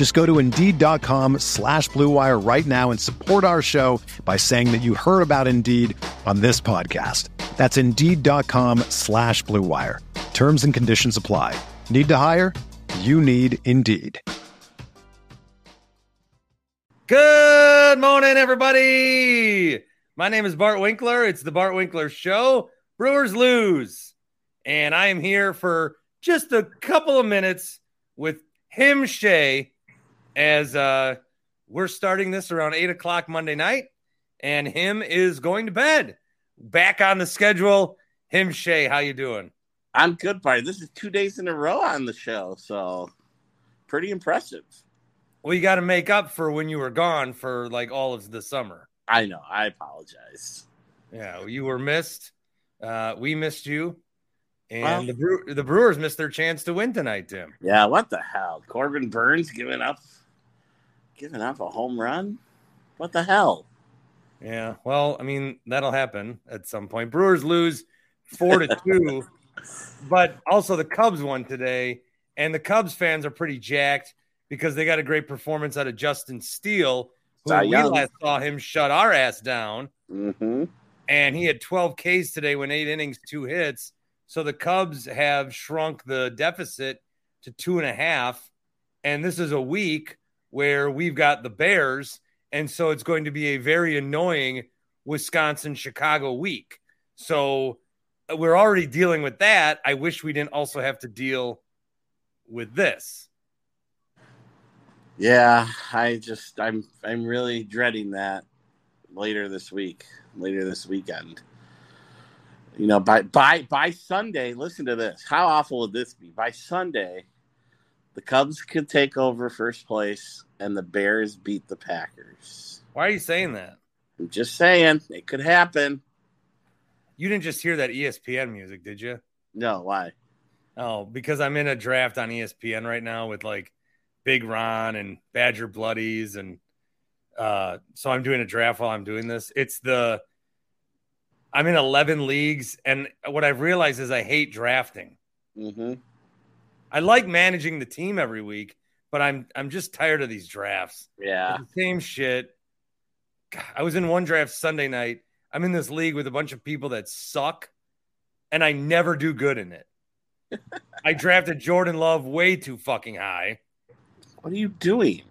Just go to Indeed.com slash BlueWire right now and support our show by saying that you heard about Indeed on this podcast. That's Indeed.com slash BlueWire. Terms and conditions apply. Need to hire? You need Indeed. Good morning, everybody. My name is Bart Winkler. It's the Bart Winkler Show. Brewers lose. And I am here for just a couple of minutes with him, Shay, as uh, we're starting this around eight o'clock Monday night. And him is going to bed. Back on the schedule. Him, Shay, how you doing? I'm good, buddy. This is two days in a row on the show, so pretty impressive. Well, you got to make up for when you were gone for like all of the summer. I know. I apologize. Yeah, you were missed. Uh, we missed you, and Well- the Brew- the Brewers missed their chance to win tonight, Tim. Yeah, what the hell? Corbin Burnes giving up giving up a home run? What the hell? Yeah, well, I mean that'll happen at some point. Brewers lose four to two, but also the Cubs won today, and the Cubs fans are pretty jacked because they got a great performance out of Justin Steele, who Cy we Young. last saw him shut our ass down. Mm-hmm. and he had 12 Ks today when eight innings, two hits. So the Cubs have shrunk the deficit to two and a half. And this is a week where we've got the Bears. And so it's going to be a very annoying Wisconsin Chicago week. So uh, we're already dealing with that. I wish we didn't also have to deal with this. Yeah, I just I'm I'm really dreading that later this week, later this weekend. You know, by by by Sunday, listen to this. How awful would this be? By Sunday, the Cubs could take over first place and the Bears beat the Packers. Why are you saying that? I'm just saying, it could happen. You didn't just hear that ESPN music, did you? No, why? Oh, because I'm in a draft on ESPN right now with like Big Ron and Badger Bloodies, and uh, so I'm doing a draft while I'm doing this. It's the I'm in 11 leagues, and what I've realized is I hate drafting. Mm-hmm. I like managing the team every week, but I'm I'm just tired of these drafts. Yeah. It's the same shit. God, I was in one draft Sunday night. I'm in this league with a bunch of people that suck, and I never do good in it. I drafted Jordan Love way too fucking high. What are you doing?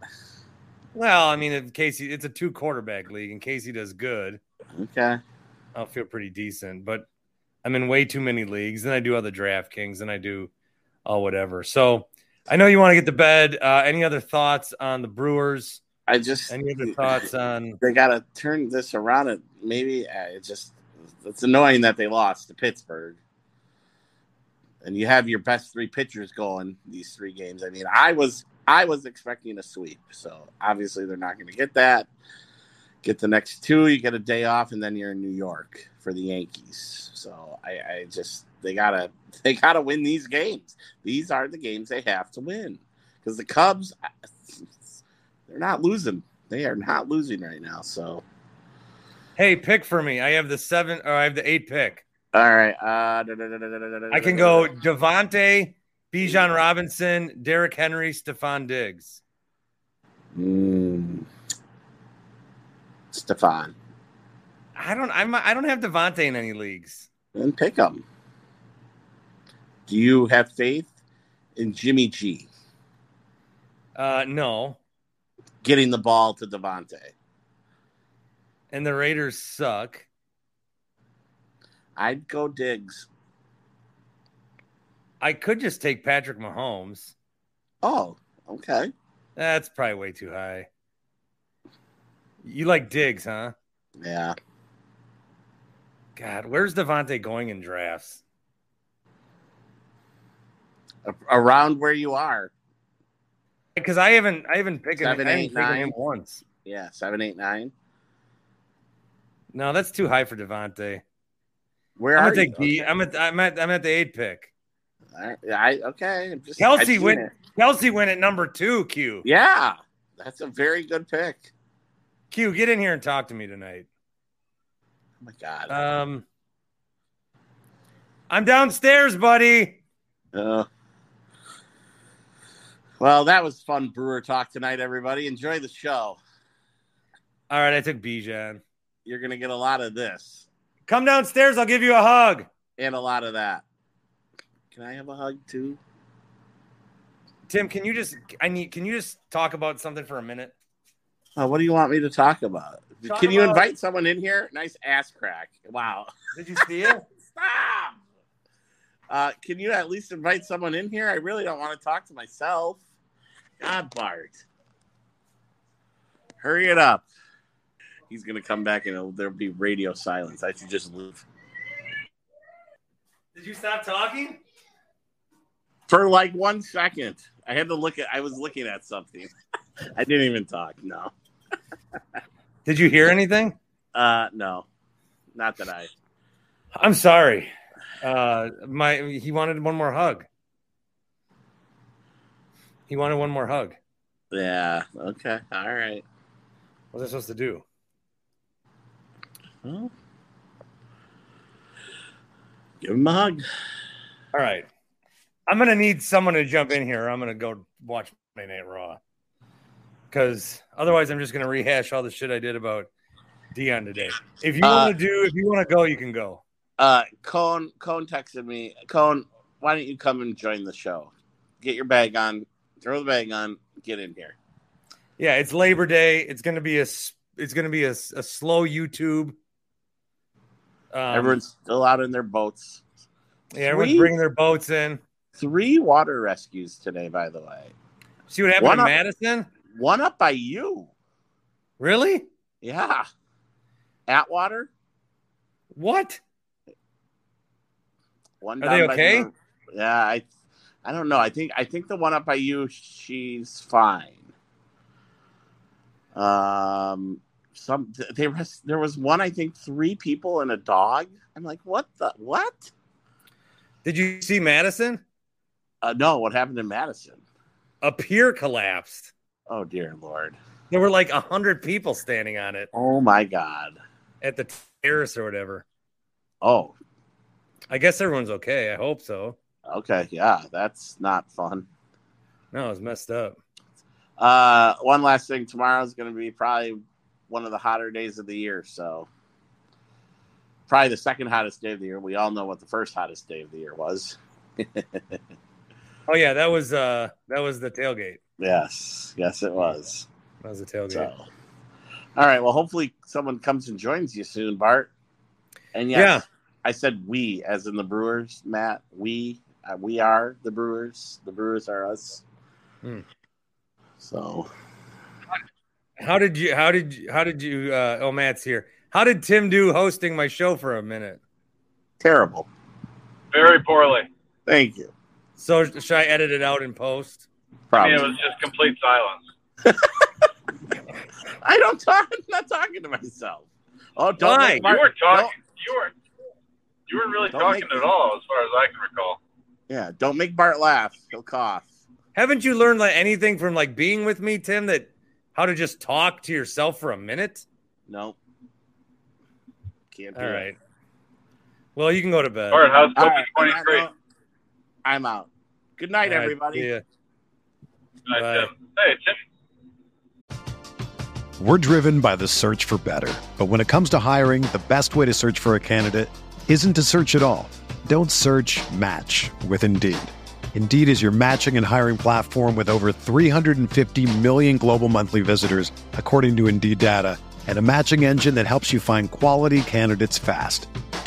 Well, I mean, in case he, it's a two quarterback league. In case he does good, Okay. I'll feel pretty decent. But I'm in way too many leagues. and I do other DraftKings, and I do oh whatever. So I know you want to get to bed. Uh, any other thoughts on the Brewers? I just Any other thoughts on? they got to turn this around. It maybe uh, it just it's annoying that they lost to Pittsburgh, and you have your best three pitchers going these three games. I mean, I was I was expecting a sweep, so obviously they're not going to get that. Get the next two, you get a day off, and then you're in New York for the Yankees. So I, I just they gotta they gotta win these games. These are the games they have to win because the Cubs they're not losing. They are not losing right now. So Hey, pick for me. I have the seven or I have the eight pick. all right, uh, I can go Davante, Bijan Robinson, Derrick Henry, Stefon Diggs. Mm, Stefon I don't. I'm. I don't have Davante in any leagues. Then pick them. Do you have faith in Jimmy G Uh, no. getting the ball to Davante? And the Raiders suck. I'd go Diggs. I could just take Patrick Mahomes. Oh, okay. That's probably way too high. You like Diggs, huh? Yeah. God, where's Davante going in drafts? Around where you are. Because I haven't, I haven't picked, Seven, I haven't eight, nine. him once. Yeah, seven, eight, nine. No, that's too high for Davante. Where I'm are gonna you? take B. I'm at, I'm at, I'm at the eight pick. All right. I okay. I'm just, Kelce went. it. Kelce went at number two. Q. Yeah, that's a very good pick. Q, get in here and talk to me tonight. Oh my god. Um, I'm downstairs, buddy. Uh, well, that was fun Brewer talk tonight, everybody. Enjoy the show. All right, I took Bijan. You're gonna get a lot of this Come downstairs. I'll give you a hug. and a lot of that. Can I have a hug too? Tim, can you just? I need. Can you just talk about something for a minute? Uh, what do you want me to talk about? Talk Can you about- invite someone in here? Nice ass crack. Wow. Did you see it? Stop. Uh, can you at least invite someone in here? I really don't want to talk to myself. God, Bart. Hurry it up. He's going to come back and there'll be radio silence. I should just leave. Did you stop talking? For like one second. I had to look at, I was looking at something. I didn't even talk. No. Did you hear anything? Uh, no. Not that I. I'm sorry. Uh, my he wanted one more hug. He wanted one more hug. Yeah. Okay. All right. What was I supposed to do? Well, give him a hug. All right. I'm gonna need someone to jump in here. Or I'm gonna go watch Monday Night Raw. Because otherwise, I'm just gonna rehash all the shit I did about Deion today. If you Uh, want to do, if you want to go, you can go. Uh, Cone Cone texted me. Cone, why don't you come and join the show? Get your bag on, throw the bag on, get in here. Yeah, it's Labor Day. It's gonna be a. s- It's gonna be a slow YouTube. Um, Everyone's still out in their boats. yeah, everyone's Three- bringing their boats in. Three water rescues today, by the way. See what happened One in Madison? One up by you. Really? Yeah. Atwater. What? One Are they okay? the- yeah, I I don't know. I think I think the one up by you, she's fine. Um some they res- there was one I think three people and a dog. I'm like, what the what? Did you see Madison? Uh, no, what happened in Madison? A pier collapsed. Oh dear lord. There were like a hundred people standing on it Oh my god. at the terrace or whatever. Oh, I guess everyone's okay. I hope so. okay, yeah, that's not fun. No, it's messed up. Uh, one last thing. Tomorrow's going to be probably one of the hotter days of the year. So, probably the second hottest day of the year. We all know what the first hottest day of the year was. Oh yeah, that was uh that was the tailgate. Yes, yes, it was. That was the tailgate. So, all right. Well, hopefully, someone comes and joins you soon, Bart. And yes, Yeah. I said we, as in the Brewers, Matt. We, uh, we are the Brewers. The Brewers are us. Hmm. So, How did you how did you how did you uh oh Matt's here. How did Tim do hosting my show for a minute? terrible. Very poorly. Thank you. So should I edit it out in post? I mean, it was just complete silence. I don't talk. I'm not talking to myself. Oh, don't Why? make You weren't talking. don't- You weren't. You weren't really Don't talking make- at all, as far as I can recall. yeah, don't make Bart laugh. He'll cough. Haven't you learned like anything from like being with me, Tim, that how to just talk to yourself for a minute? No, can't. Do All it. right. Well, you can go to bed. All right, how's All COVID right, on that 23? note, I'm out. Good night, All right, everybody. see ya. Bye. Tim. Hey, Tim. We're driven by the search for better. But when it comes to hiring, the best way to search for a candidate isn't to search at all. Don't search match with Indeed. Indeed is your matching and hiring platform with over 350 million global monthly visitors, according to Indeed data, and a matching engine that helps you find quality candidates fast.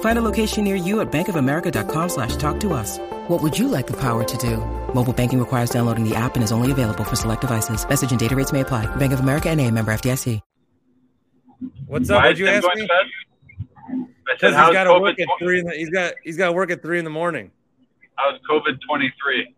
Find a location near you at bankofamerica.com slash talk to us. What would you like the power to do? Mobile banking requires downloading the app and is only available for select devices. Message and data rates may apply. Bank of America and a member FDIC. What's up? Why Would you ask me? going fast? I said, Because he's got to work at three. In the, he's got he's got to work at three in the morning. How's COVID 23?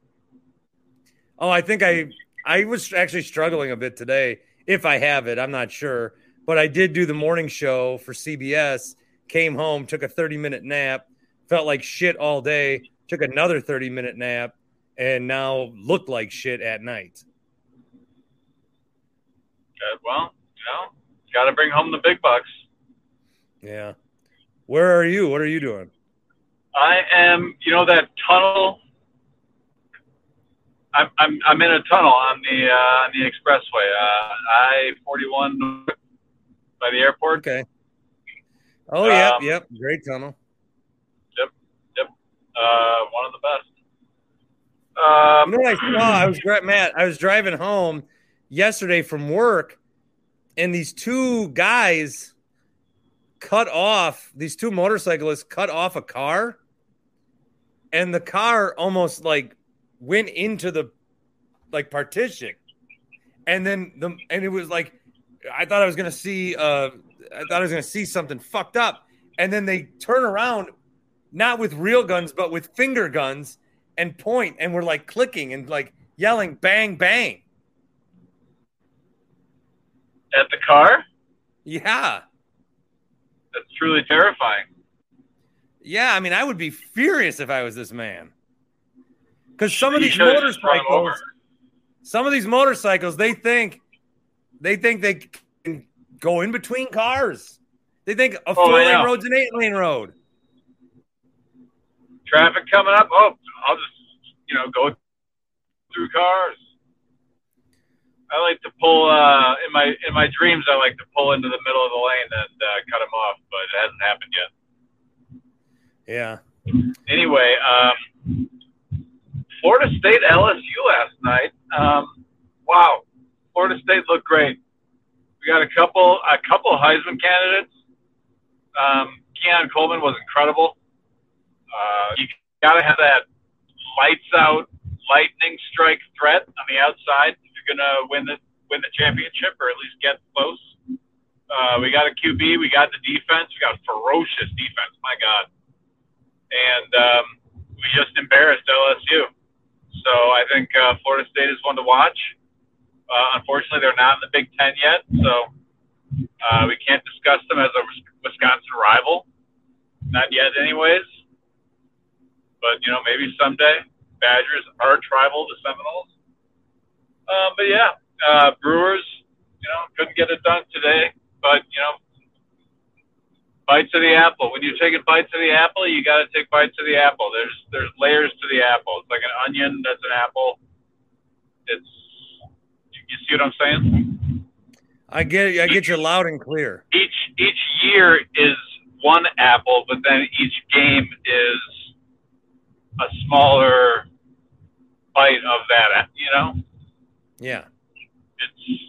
Oh, I think I I was actually struggling a bit today. If I have it, I'm not sure. But I did do the morning show for CBS. Came home, took a 30 minute nap, felt like shit all day. Took another 30 minute nap, and now looked like shit at night. Good. Well, you know, got to bring home the big bucks. Yeah. Where are you? What are you doing? I am, you know, that tunnel. I'm, I'm, I'm in a tunnel on the uh, on the expressway, uh, I forty one by the airport. Okay. Oh, yep, Um, yep. Great tunnel. Yep, yep. Uh, one of the best. Um, You know what I saw? I was Matt. I was driving home yesterday from work, and these two guys cut off. These two motorcyclists cut off a car, and the car almost like went into the like partition, and then the and it was like I thought I was gonna see. Uh, I thought I was gonna see something fucked up, and then they turn around, not with real guns, but with finger guns and point and we're like clicking and like yelling bang bang. At the car, yeah. That's truly terrifying. yeah i mean i would be furious if i was this man. Because some of these should've just run him over. motorcycles some of these motorcycles they think they think they go in between cars they think a Oh, four I lane road's an eight lane road Traffic coming up. Oh, I'll just you know go through cars. I like to pull uh, in my in my dreams. I like to pull into the middle of the lane and uh, cut him off, but it hasn't happened yet. yeah Anyway, um, Florida State LSU last night. Um, wow, Florida State looked great. We got a couple a couple Heisman candidates. Um, Keon Coleman was incredible. Uh, you got to have that lights out lightning strike threat on the outside if you're gonna win the win the championship or at least get close. Uh, we got a QB, we got the defense, we got a ferocious defense. My God, and um, we just embarrassed LSU. So I think uh, Florida State is one to watch. Uh, unfortunately, they're not in the Big Ten yet, so uh, we can't discuss them as a Wisconsin rival. Not yet, anyways. But you know, maybe someday. Badgers are rival to Seminoles. Uh, but yeah, uh, Brewers, you know, couldn't get it done today. But you know, bites of the apple. When you're taking bites of the apple, you got to take bites of the apple. There's there's layers to the apple. It's like an onion. That's an apple. It's you, see what I'm saying? i get i get you loud and clear Each each year is one apple, but then each game is a smaller bite of that. You know, yeah it's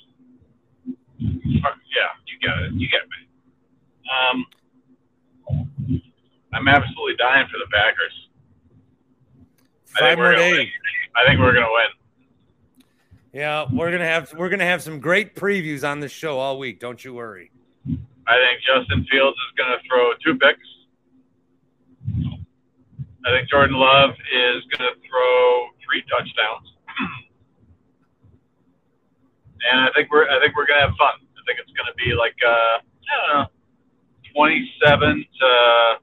yeah. You get it. You get me. Um, I'm absolutely dying for the Packers. I five think we're more days win. I think we're gonna win. Yeah, we're gonna have we're gonna have some great previews on this show all week. Don't you worry. I think Justin Fields is to throw two picks. I think Jordan Love is to throw three touchdowns. and I think we're I think we're to have fun. I think it's to be like uh, I don't know, 27 to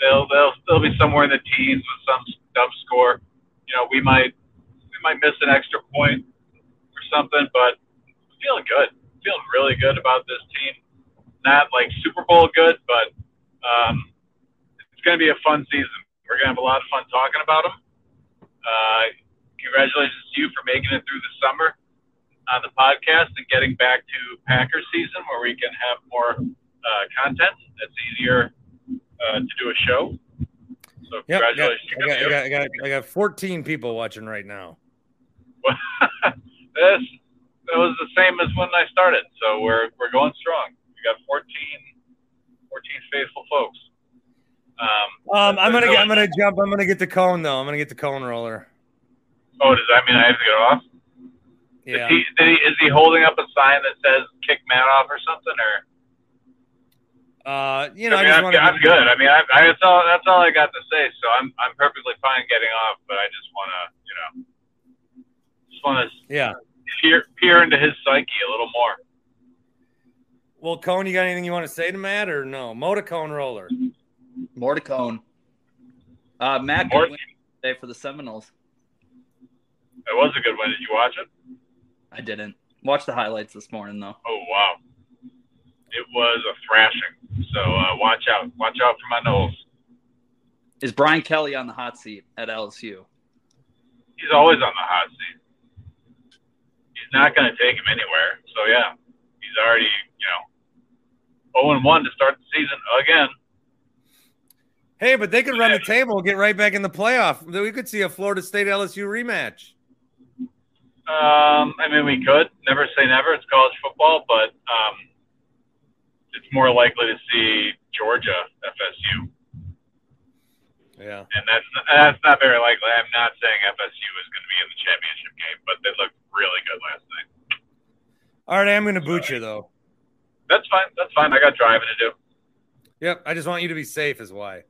they'll they'll still be somewhere in the teens with some dumb score. You know, we might might miss an extra point or something, but I'm feeling good. feeling really good about this team. Not like Super Bowl good, but um, it's going to be a fun season. We're going to have a lot of fun talking about them. Uh, congratulations to you for making it through the summer on the podcast and getting back to Packers season where we can have more uh, content. That's easier uh, to do a show. So Yep, congratulations. I, got, I, got, I, got, I got 14 people watching right now. this that was the same as when I started, so we're we're going strong. We got 14, 14 faithful folks. Um, Um, I'm gonna get, I'm gonna jump. I'm gonna get the cone though. I'm gonna get the cone roller. Oh, does that mean I have to get off? Yeah. Is he, did he, is he holding up a sign that says "kick Matt off" or something? Or Uh, you know, I I mean, just I'm, want I'm good. I mean, I, I, that's all. That's all I got to say. So I'm I'm perfectly fine getting off, but I just want to, you know, just want to Yeah. peer peer into his psyche a little more. Well, cone, you got anything you want to say to Matt or no? Motor cone roller. More to cone. Uh, Matt More- good win today for the Seminoles. It was a good win. Did you watch it? I didn't watch the highlights this morning though. Oh wow, it was a thrashing. So uh, watch out, watch out for my nose. Is Brian Kelly on the hot seat at LSU? He's always on the hot seat. Not going to take him anywhere. So yeah, he's already you know zero and one to start the season again. Hey, but they could run the table and get right back in the playoff. We could see a Florida State LSU rematch. Um, I mean, we could never say never. It's college football, but um, it's more likely to see Georgia FSU, Yeah. and that's that's not very likely. I'm not saying FSU is going to be in the championship game, but they looked really good last night. All right, I'm gonna boot you though. That's fine. That's fine. I got driving to do. Yep. I just want you to be safe, is why.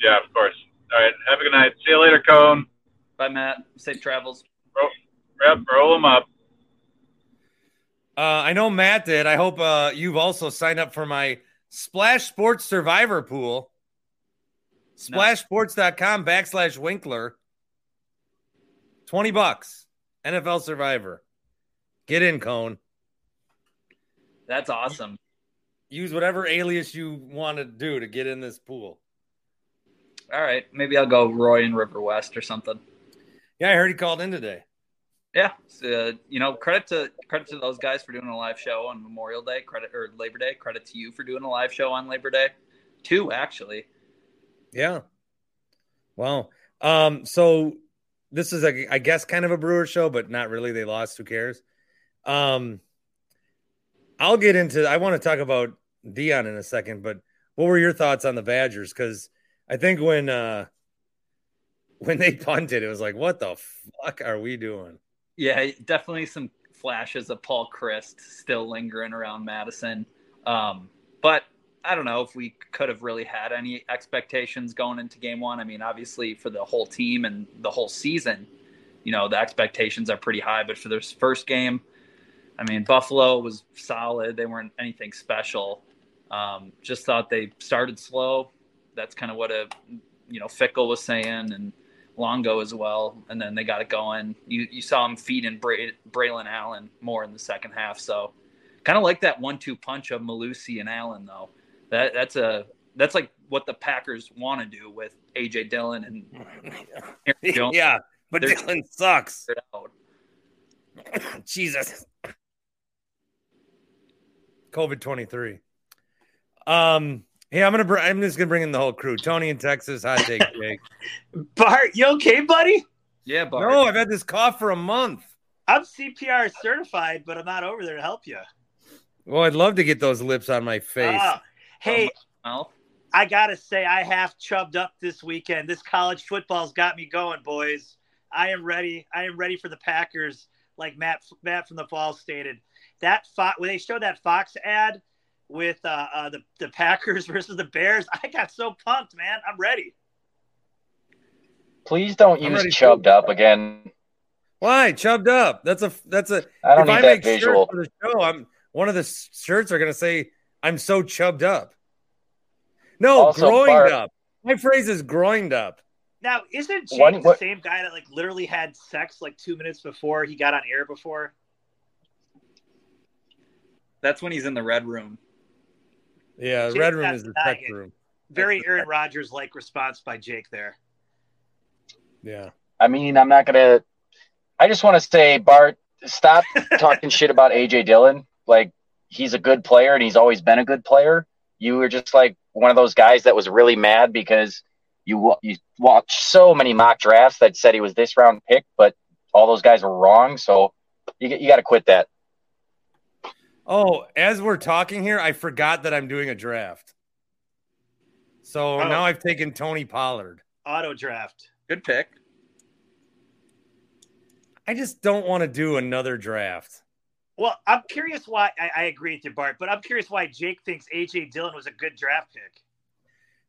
Yeah, of course. All right. Have a good night. See you later, Cone. Bye, Matt. Safe travels. Yep, roll them up. Uh, I know Matt did. I hope uh, you've also signed up for my Splash Sports Survivor pool. Splashsports.com backslash Winkler. 20 bucks. NFL Survivor. Get in, Cone. That's awesome. Use whatever alias you want to do to get in this pool. All right, maybe I'll go Roy and River West or something. Yeah, I heard he called in today. Yeah, so, you know, credit to credit to those guys for doing a live show on Memorial Day. Credit or Labor Day. Credit to you for doing a live show on Labor Day. Two actually. Yeah. Wow. Um, so this is a I guess kind of a Brewer show, but not really. They lost. Who cares? Um I'll get into I want to talk about Deion in a second, but what were your thoughts on the Badgers? Because I think when uh when they punted, it was like, what the fuck are we doing? Yeah, definitely some flashes of Paul Chryst still lingering around Madison. Um, but I don't know if we could have really had any expectations going into game one. I mean, obviously for the whole team and the whole season, you know, the expectations are pretty high. But for this first game, I mean, Buffalo was solid. They weren't anything special. Um, just thought they started slow. That's kind of what a, you know, Fickell was saying and Longo as well. And then they got it going. You, you saw them feeding Bray, Braylon Allen more in the second half. So kind of like that one-two punch of Mellusi and Allen, though. That that's a that's like what the Packers want to do with AJ Dillon and Aaron yeah, but They're- Dylan sucks. Out. Jesus. COVID 23. Um, hey, I'm gonna br- I'm just gonna bring in the whole crew. Tony in Texas, hot take Jake. Bart, you okay, buddy? Yeah, Bart. no, I've had this cough for a month. I'm CPR certified, but I'm not over there to help you. Well, I'd love to get those lips on my face. Ah, hey, I gotta say, I half chubbed up this weekend. This college football's got me going, boys. I am ready. I am ready for the Packers, like Matt Matt from the Fall stated. That Fo- when they showed that Fox ad with uh, uh, the the Packers versus the Bears, I got so pumped, man. I'm ready. Please don't I'm use chubbed up again. Why chubbed up? That's a that's a. I don't if need I that make visual. shirts for the show, I'm one of the shirts are gonna say I'm so chubbed up. No, Also, groined Bart- up. My phrase is groined up. Now, isn't Jake One- the same guy that like literally had sex like two minutes before he got on air before? That's when he's in the red room. Yeah, Jake red room is the denied tech it. room. Very Aaron Rodgers like response by Jake there. Yeah. I mean, I'm not gonna. I just want to say, Bart, stop talking shit about AJ Dillon. Like he's a good player and he's always been a good player. You were just like one of those guys that was really mad because you you watched so many mock drafts that said he was this round pick, but all those guys were wrong. So you you got to quit that. Oh, as we're talking here, I forgot that I'm doing a draft. So Oh. now I've taken Tony Pollard. Auto draft. Good pick. I just don't want to do another draft. Well, I'm curious why I, I agree with you, Bart, but I'm curious why Jake thinks AJ Dillon was a good draft pick.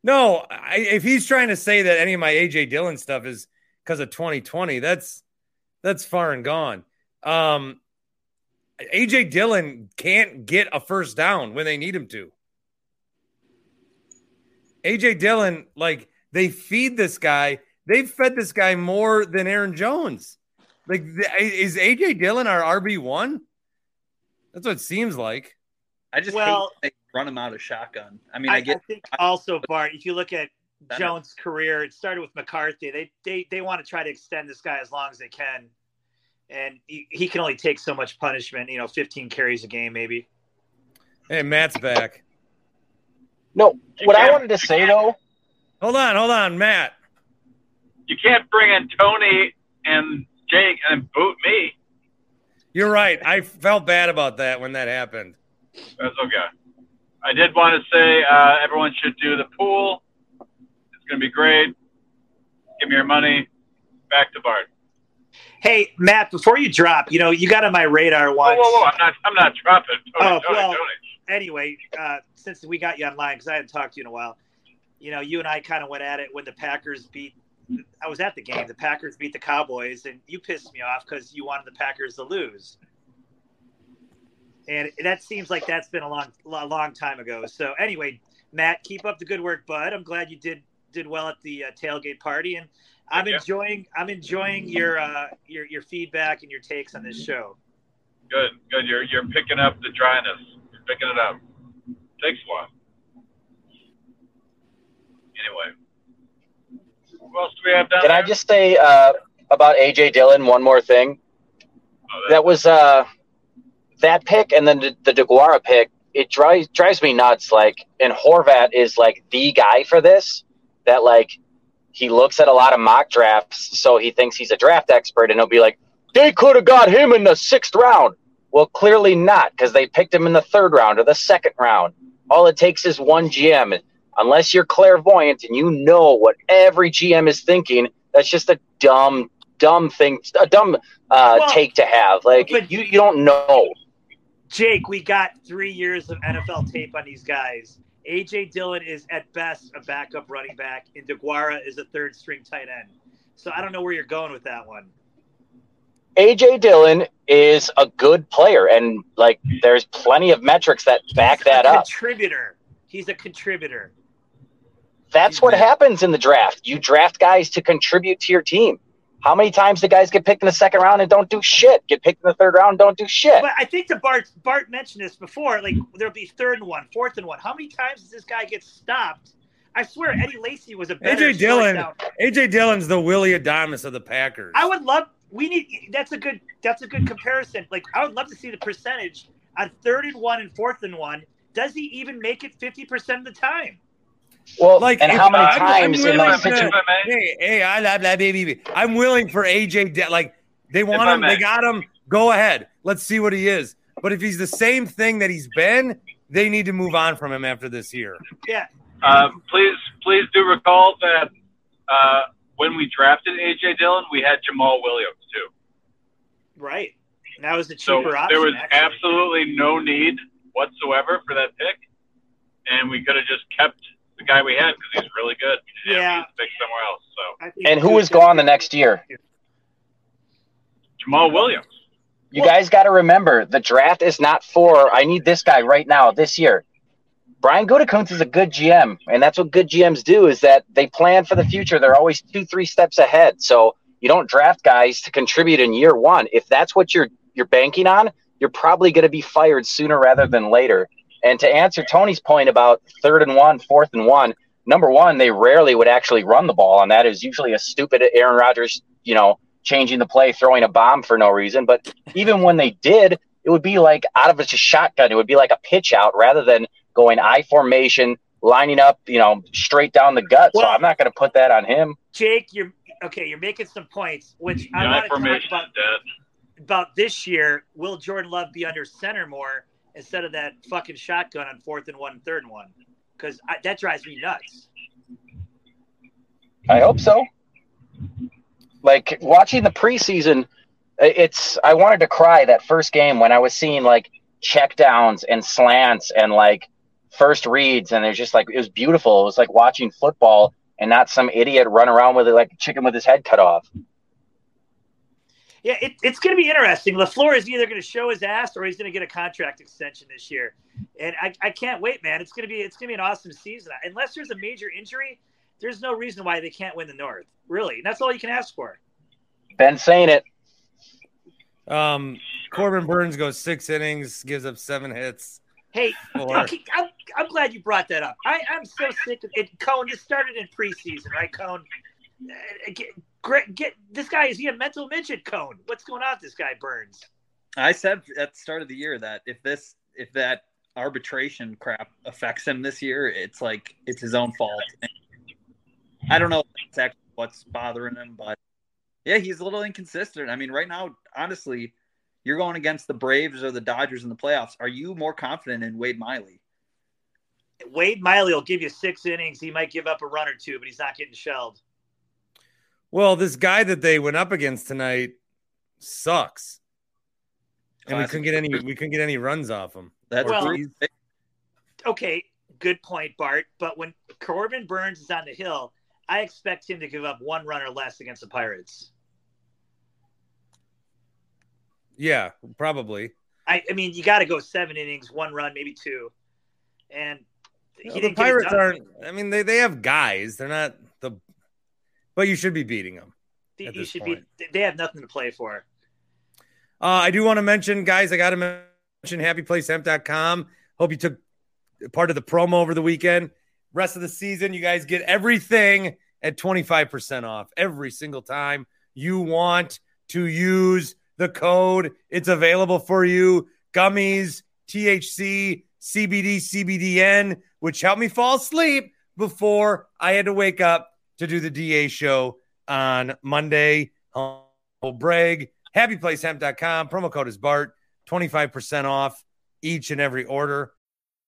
No, I, if he's trying to say that any of my AJ Dillon stuff is because of 2020, that's that's far and gone. Um, AJ Dillon can't get a first down when they need him to. AJ Dillon, like they feed this guy, they've fed this guy more than Aaron Jones. Like, is AJ Dillon our RB one? That's what it seems like. I just Well- hate they run him out of shotgun. I mean, I, I, get think also, Bart, if you look at Jones' career, it started with McCarthy. They they they want to try to extend this guy as long as they can, and he, he can only take so much punishment. You know, 15 carries a game, maybe. Hey, Matt's back. No, what I wanted to say though, Hold on, hold on, Matt. You can't bring in Tony and Jake and boot me. You're right. I felt bad about that when that happened. That's okay. I did want to say uh, everyone should do the pool. It's going to be great. Give me your money. Back to Bart. Hey, Matt, before you drop, you know, you got on my radar Whoa, once. whoa, whoa! I'm not. I'm not dropping. Tony, Oh, Tony, well- Tony. anyway, uh, since we got you online, because I hadn't talked to you in a while, you know, you and I kind of went at it when the Packers beat. I was at the game. The Packers beat the Cowboys, and you pissed me off because you wanted the Packers to lose. And that seems like that's been a long, long time ago. So anyway, Matt, keep up the good work, bud. I'm glad you did did well at the uh, tailgate party, and I'm you. enjoying I'm enjoying your uh, your your feedback and your takes on this show. Good, good. You're you're picking up the dryness. You're picking it up. Takes a while. Anyway, who else do we have down can I just say uh, about AJ Dillon one more thing? Oh, that was uh that pick and then the, the DeGuara pick. It drives drives me nuts. Like, and Horvat is like the guy for this. That like he looks at a lot of mock drafts, so he thinks he's a draft expert, and he'll be like, "They could have got him in the sixth round." Well, clearly not, because they picked him in the third round or the second round. All it takes is one GM. Unless you're clairvoyant and you know what every GM is thinking, that's just a dumb, dumb thing, a dumb uh, Well, take to have. Like but- you, you don't know. Jake, we got three years of NFL tape on these guys. AJ Dillon is at best a backup running back, and DeGuara is a third string tight end. So I don't know where you're going with that one. AJ Dillon is a good player, and like there's plenty of metrics that back He's that a up. Contributor. He's a contributor. That's what happens in the draft. You draft guys to contribute to your team. How many times do guys get picked in the second round and don't do shit? Get picked in the third round and don't do shit. But I think the Bart Bart mentioned this before. Like there'll be third and one, fourth and one. How many times does this guy get stopped? I swear, Eddie Lacy was a better AJ Dillon, AJ Dillon's the Willie Adamas of the Packers. I would love. We need. That's a good. That's a good comparison. Like I would love to see the percentage on third and one and fourth and one. Does he even make it fifty percent of the time? Well, Like, and if how many I'm- I'm times in willing those to- situations? If I may, hey, hey, I love that baby. I'm willing for AJ. De- like they want If him, they got him. Go ahead. Let's see what he is. But if he's the same thing that he's been, they need to move on from him after this year. Yeah. Uh, please, please do recall that uh, when we drafted AJ Dillon, we had Jamaal Williams too. Right. And that was the So cheaper option. there was actually. absolutely no need whatsoever for that pick, and we could have just kept the guy we had because he's really good. And Yeah. we just picked somewhere else. So And who was gone the next year? Jamaal Williams. You guys got to remember the draft is not for I need this guy right now this year. Brian Gutekunst is a good GM, and that's what good GMs do is that they plan for the future. They're always two, three steps ahead. So you don't draft guys to contribute in year one. If that's what you're you're banking on, you're probably going to be fired sooner rather than later. And to answer Tony's point about third and one, fourth and one, number one, they rarely would actually run the ball, and that is usually a stupid Aaron Rodgers, you know, changing the play, throwing a bomb for no reason. But even when they did, it would be like out of a shotgun. It would be like a pitch out rather than going I formation, lining up, you know, straight down the gut. so I'm not going to put that on him. Jake, you're okay. You're making some points, which I want to talk about is about this year. Will Jordan Love be under center more instead of that fucking shotgun on fourth and one, third and one? Because that drives me nuts. I hope so. Like watching the preseason, it's I wanted to cry that first game when I was seeing like check downs and slants and like first reads, and it was just like it was beautiful. It was like watching football and not some idiot run around with it like a chicken with his head cut off. Yeah, it, it's going to be interesting. Lafleur is either going to show his ass or he's going to get a contract extension this year, and I, I can't wait, man. It's going to be it's going to be an awesome season. Unless there's a major injury, there's no reason why they can't win the North. Really, and that's all you can ask for. Ben saying it. Um, Corbin Burnes goes six innings, gives up seven hits. Hey, I'm, I'm glad you brought that up. I, I'm so sick of it. Cone, this started in preseason, right, Cone? Uh, Get, this guy. Is he a mental midget, Cone? What's going on with this guy, Burnes? I said at the start of the year that if this if that arbitration crap affects him this year, it's like it's his own fault. I don't know actually what's bothering him, but yeah, he's a little inconsistent. I mean, right now, honestly, you're going against the Braves or the Dodgers in the playoffs. Are you more confident in Wade Miley? Wade Miley will give you six innings. He might give up a run or two, but he's not getting shelled. Well, this guy that they went up against tonight sucks, and we couldn't get any. We couldn't get any runs off him. That's Well- true. Okay, good point, Bart. But when Corbin Burnes is on the hill, I expect him to give up one run or less against the Pirates. Yeah, probably. I, I mean, you got to go seven innings, one run, maybe two. And he Well, the didn't get it Pirates done. aren't. I mean, they they have guys. They're not the. But you should be beating them. You should point. be. They have nothing to play for. Uh, I do want to mention, guys, I got to mention happyplacehemp.com. Hope you took part of the promo over the weekend. Rest of the season, you guys get everything at 25% off every single time you want to use the code. It's available for you. Gummies, THC, CBD, CBDN, which helped me fall asleep before I had to wake up to do the DA show on Monday. Humble brag. HappyPlaceHemp.com. Promo code is BART. 25% off each and every order.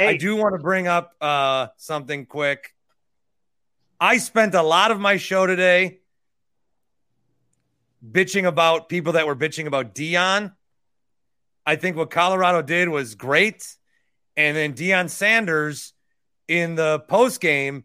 Hey, I do want to bring up uh, something quick. I spent a lot of my show today bitching about people that were bitching about Deion. I think what Colorado did was great. And then Deion Sanders in the post game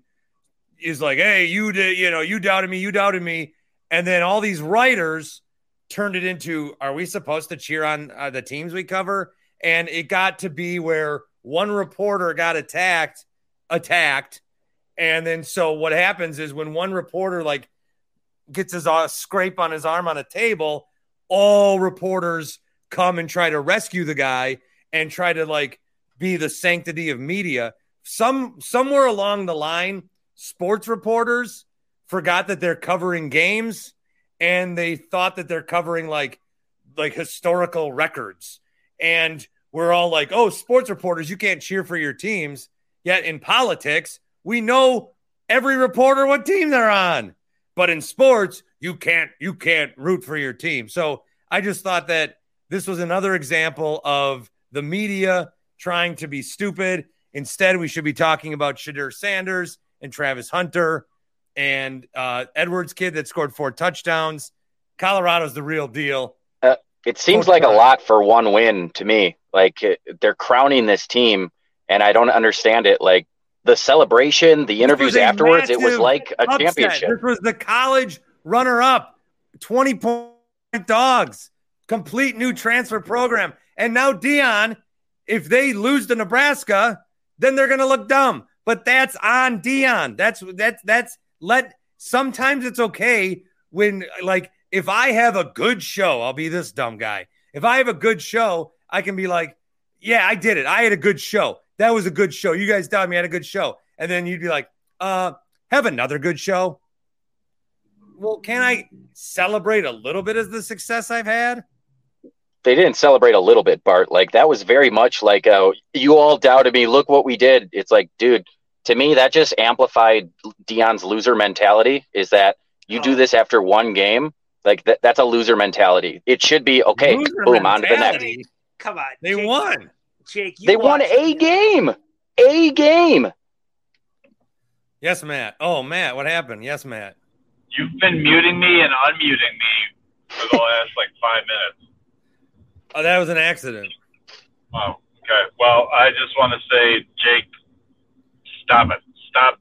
is like, "Hey, you did, you know, you doubted me, you doubted me," and then all these writers turned it into, "Are we supposed to cheer on uh, the teams we cover?" And it got to be where one reporter got attacked, attacked, and then so what happens is when one reporter like gets his uh, scrape on his arm on a table, all reporters come and try to rescue the guy and try to like be the sanctity of media. Some somewhere along the line, sports reporters forgot that they're covering games and they thought that they're covering like like historical records. And we're all like, "Oh, sports reporters, you can't cheer for your teams." Yet in politics, we know every reporter what team they're on. But in sports, you can't you can't root for your team. So I just thought that this was another example of the media trying to be stupid. Instead, we should be talking about Shedeur Sanders and Travis Hunter and uh, Edwards kid that scored four touchdowns. Colorado's the real deal. It seems like a lot for one win to me. Like uh, they're crowning this team, and I don't understand it. Like the celebration, the interviews afterwards, it was like a upset. championship. This was the college runner up, 20 point dogs, complete new transfer program. And now Deion, if they lose to Nebraska, then they're going to look dumb. But that's on Deion. That's that's that's let sometimes it's okay when like if I have a good show, I'll be this dumb guy. If I have a good show, I can be like, yeah, I did it. I had a good show. That was a good show. You guys doubted me. I had a good show. And then you'd be like, uh, have another good show. Well, can I celebrate a little bit of the success I've had? They didn't celebrate a little bit, Bart. Like that was very much like, uh, you all doubted me. Look what we did. It's like, dude, to me, that just amplified Deion's loser mentality. Is that you do this after one game? Like that, that's a loser mentality. It should be okay. Loser boom, on to the next. mentality? Come on, They Jake, won. Jake, you They won watched- a game. A game. Yes, Matt. Oh, Matt, what happened? Yes, Matt. You've been muting me and unmuting me for the last like five minutes. Oh, that was an accident. Wow. Okay. Well, I just want to say, Jake, stop it. Stop.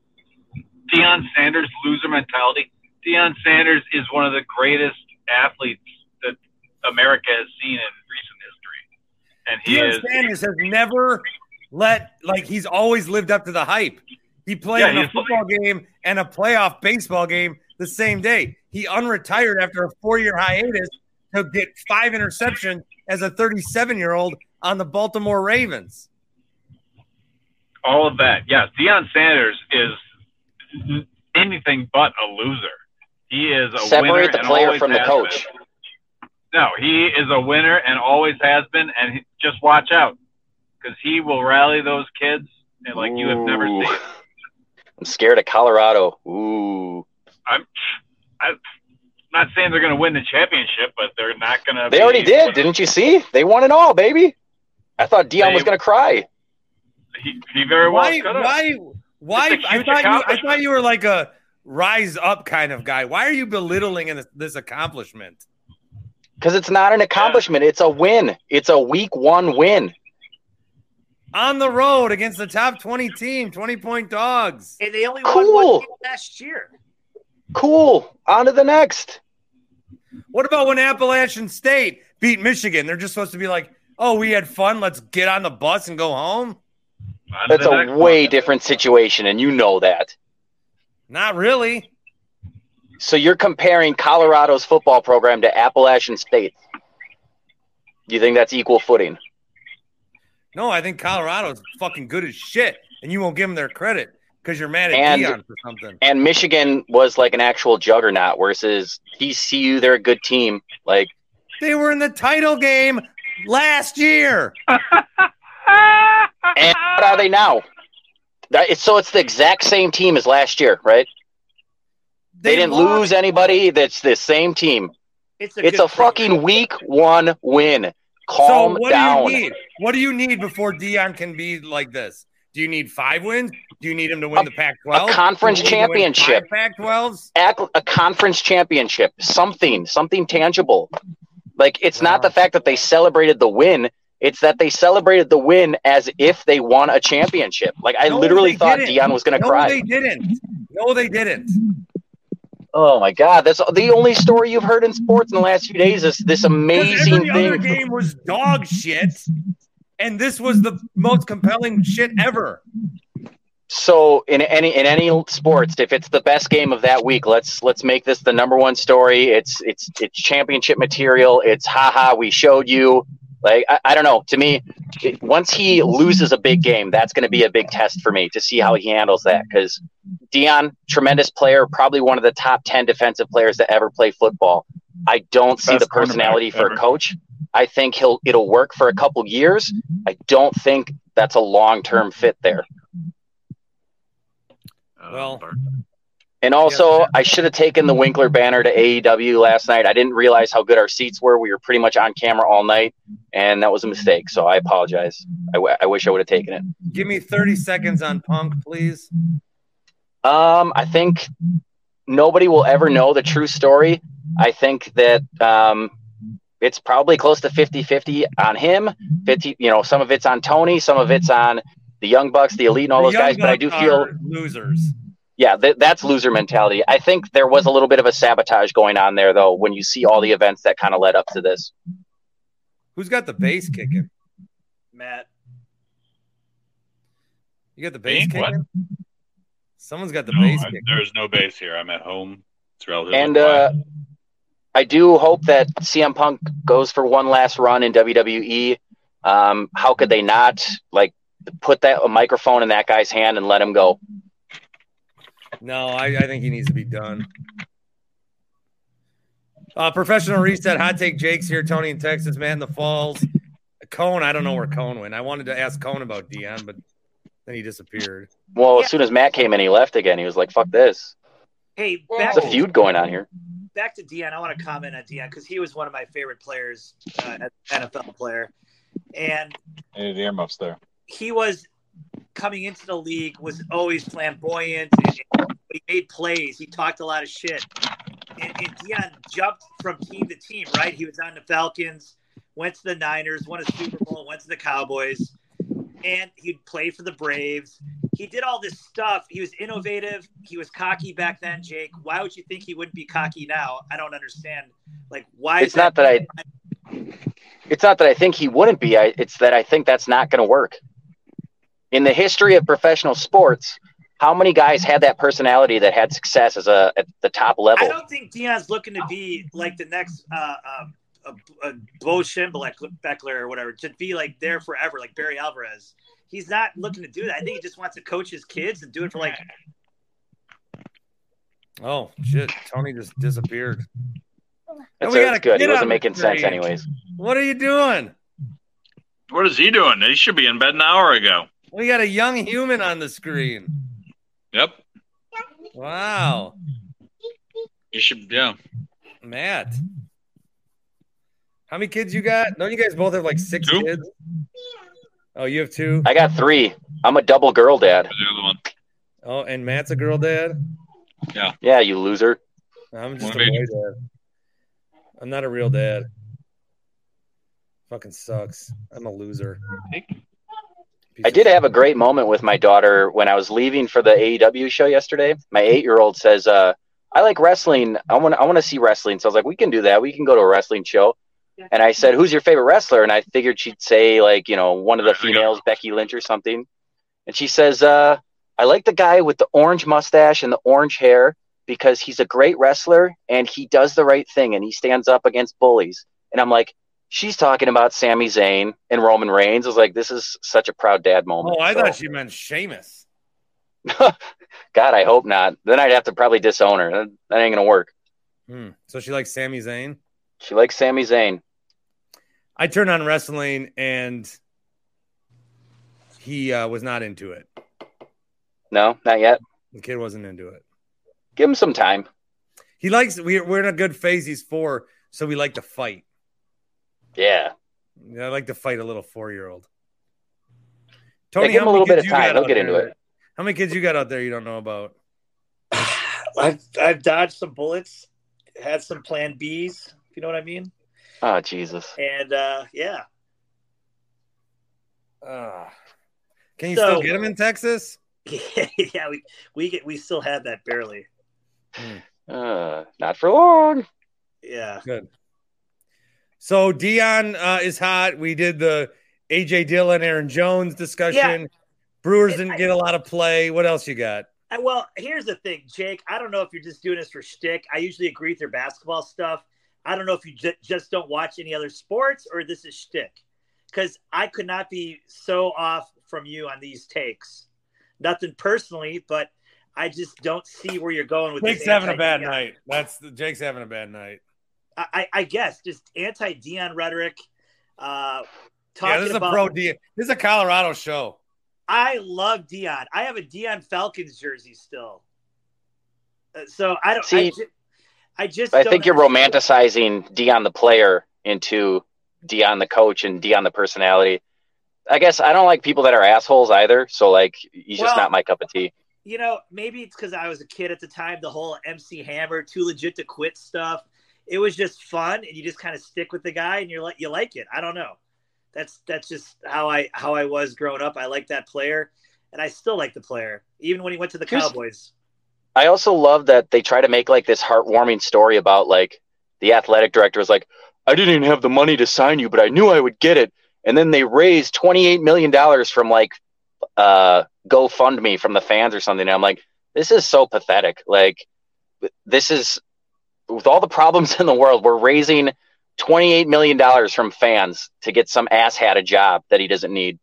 Deion Sanders loser mentality. Deion Sanders is one of the greatest athletes that America has seen in recent history, and he Deion is. Sanders has never let like he's always lived up to the hype. He played Yeah, in a football game and a playoff baseball game the same day. He unretired after a four-year hiatus to get five interceptions as a 37-year-old on the Baltimore Ravens. all of that. Yes, Deion Sanders is anything but a loser. He is a winner Separate the and player always from the has coach. been. No, he is a winner and always has been. And he, just watch out because he will rally those kids and like you have never seen. I'm scared of Colorado. Ooh. I'm, I'm not saying they're going to win the championship, but they're not going to. They already did, didn't you see? They won it all, baby. I thought Deion was going to cry. He, he very well Why? could have. Why? Why? It's a I huge thought you. I thought you were like a rise up kind of guy. Why are you belittling in this, this accomplishment? Because it's not an accomplishment. It's a win. It's a week one win. On the road against the top 20 team, 20 point dogs. and they only won one game last year. Cool. On to the next. What about when Appalachian State beat Michigan? They're just supposed to be like, oh, we had fun. Let's get on the bus and go home. That's a way one. different situation, and you know that. Not really. So you're comparing Colorado's football program to Appalachian State. Do you think that's equal footing? No, I think Colorado's fucking good as shit, and you won't give them their credit because you're mad at And- Deion for something. And Michigan was like an actual juggernaut, versus TCU, they're a good team. Like, They were in the title game last year. and what are they now? That, it's, so it's the exact same team as last year, right? They, didn't lost. lose anybody. That's the same team. It's a, It's a fucking week one win. So Calm what down. do you need? What do you need before Deion can be like this? Do you need five wins? Do you need him to win A- the Pac-12? a conference Do you need him to win championship. five Pac-12s. Act a conference championship, something, something tangible. Like it's not the fact that they celebrated the win; it's that they celebrated the win as if they won a championship. Like I No, literally thought didn't. Deion was going to cry. no, cry. they didn't. No, they didn't. Oh my God, that's the only story you've heard in sports in the last few days. Is this amazing every other game was dog shit, and this was the most compelling shit ever. So in any in any sports, if it's the best game of that week, let's let's make this the number one story. It's it's it's championship material. It's haha, we showed you. Like I, I don't know. To me, once he loses a big game, that's going to be a big test for me to see how he handles that. Because Deion, tremendous player, probably one of the top ten defensive players to ever play football. I don't see Best the personality for ever. a coach. I think he'll it'll work for a couple years. I don't think that's a long term fit there. Well, And also, I should have taken the Winkler banner to AEW last night. I didn't realize how good our seats were. We were pretty much on camera all night, and that was a mistake. So I apologize. I, w- I wish I would have taken it. Give me 30 seconds on Punk, please. Um, I think nobody will ever know the true story. I think that um, it's probably close to 50-50 on him. 50, you know, some of it's on Tony, some of it's on the Young Bucks, the Elite, and all The those guys. But I do feel losers. Yeah, th- that's loser mentality. I think there was a little bit of a sabotage going on there, though, when you see all the events that kind of led up to this. Who's got the bass kicking? Matt. You got the bass Me? What? kicking? Someone's got the No, bass I- kicking. there's no base here. I'm at home. It's relatively And uh. I do hope that CM Punk goes for one last run in WWE. Um, how could they not like put that a microphone in that guy's hand and let him go? No, I, I think he needs to be done. Uh, professional reset, hot take Jake's here, Tony in Texas, man, the Falls. Cone, I don't know where Cone went. I wanted to ask Cone about Deion, but then he disappeared. Well, as soon as Matt came in, he left again. He was like, "Fuck this." Hey, back There's a feud going on here. back to Deion. I want to comment on Deion because he was one of my favorite players, uh, NFL player, and Hey, the earmuffs there. he was coming into the league was always flamboyant. He made plays. He talked a lot of shit. And, and Deion jumped from team to team. Right, he was on the Falcons, went to the Niners, won a Super Bowl, went to the Cowboys, and he'd play for the Braves. He did all this stuff. He was innovative. He was cocky back then, Jake. Why would you think he wouldn't be cocky now? I don't understand. Like, why? It's not that I. It's not that I think he wouldn't be. I, it's that I think that's not going to work. In the history of professional sports, how many guys had that personality that had success as a at the top level? I don't think Deion's looking to be like the next uh, um, uh, uh, Bo Schembler Beckler or whatever, to be like there forever, like Barry Alvarez. He's not looking to do that. I think he just wants to coach his kids and do it for like. Oh, shit. Tony just disappeared. That's, we got that's good. He kid on wasn't the making sense, anyways. What are you doing? What is he doing? He should be in bed an hour ago. We got a young human on the screen. Yep. Wow. You should. Yeah. Matt. How many kids you got? Don't you guys both have like six Two. kids? Oh, you have two? I got three. I'm a double girl dad. The other one. Oh, and Matt's a girl dad? Yeah, Yeah, you loser. I'm just a One boy dad. I'm not a real dad. Fucking sucks. I'm a loser. I did have a great moment with my daughter when I was leaving for the AEW show yesterday. My eight-year-old says, uh, "I like wrestling. I want. I want to see wrestling." So I was like, "We can do that. We can go to a wrestling show." And I said, "Who's your favorite wrestler?" And I figured she'd say like, you know, one of the females, Becky Lynch or something. And she says, uh, "I like the guy with the orange mustache and the orange hair because he's a great wrestler and he does the right thing and he stands up against bullies." And I'm like. She's talking about Sami Zayn and Roman Reigns. I was like, this is such a proud dad moment. Oh, I So- thought she meant Sheamus. God, I hope not. Then I'd have to probably disown her. That, that ain't gonna work. Hmm. So she likes Sami Zayn. She likes Sami Zayn. I turned on wrestling and he uh, was not into it. No, not yet. The kid wasn't into it. Give him some time. He likes we're we're in a good phase. He's four, so we like to fight. Yeah. Yeah, I like to fight a little four year old. Yeah, give him how a many little bit kids of you time. got He'll get into there? it. How many kids you got out there you don't know about? I've I've dodged some bullets, had some Plan Bs. If you know what I mean. Oh Jesus. And uh, yeah, Uh, can you So- still get them in Texas? yeah, we we get we still have that barely. Uh, not for long. Yeah. Good. So Deion uh, is hot. We did the AJ Dillon, Aaron Jones discussion. Yeah. Brewers didn't get a lot of play. What else you got? I, well, here's the thing, Jake. I don't know if you're just doing this for shtick. I usually agree with your basketball stuff. I don't know if you ju- just don't watch any other sports or this is shtick. Because I could not be so off from you on these takes. Nothing personally, but I just don't see where you're going with Jake's having a bad night. That's Jake's having a bad night. I, I I guess just anti Deion rhetoric. Uh, talking Yeah, this is a pro Deion. This is a Colorado show. I love Deion. I have a Deion Falcons jersey still. Uh, so I don't. I, See, ju- I just. I don't think you're understand- romanticizing Deion the player into Deion the coach and Deion the personality. I guess I don't like people that are assholes either. So like, he's just not my cup of tea. you know, maybe it's because I was a kid at the time. The whole MC Hammer, too legit to quit stuff. It was just fun, and you just kind of stick with the guy, and you're like, you like it. I don't know. That's that's just how I how I was growing up. I like that player, and I still like the player, even when he went to the Here's- Cowboys. I also love that they try to make like this heartwarming story about like the athletic director was like, I didn't even have the money to sign you, but I knew I would get it. And then they raised twenty eight million dollars from like uh GoFundMe from the fans or something. And I'm like, this is so pathetic. Like this is with all the problems in the world, we're raising twenty eight million dollars from fans to get some asshat a job that he doesn't need.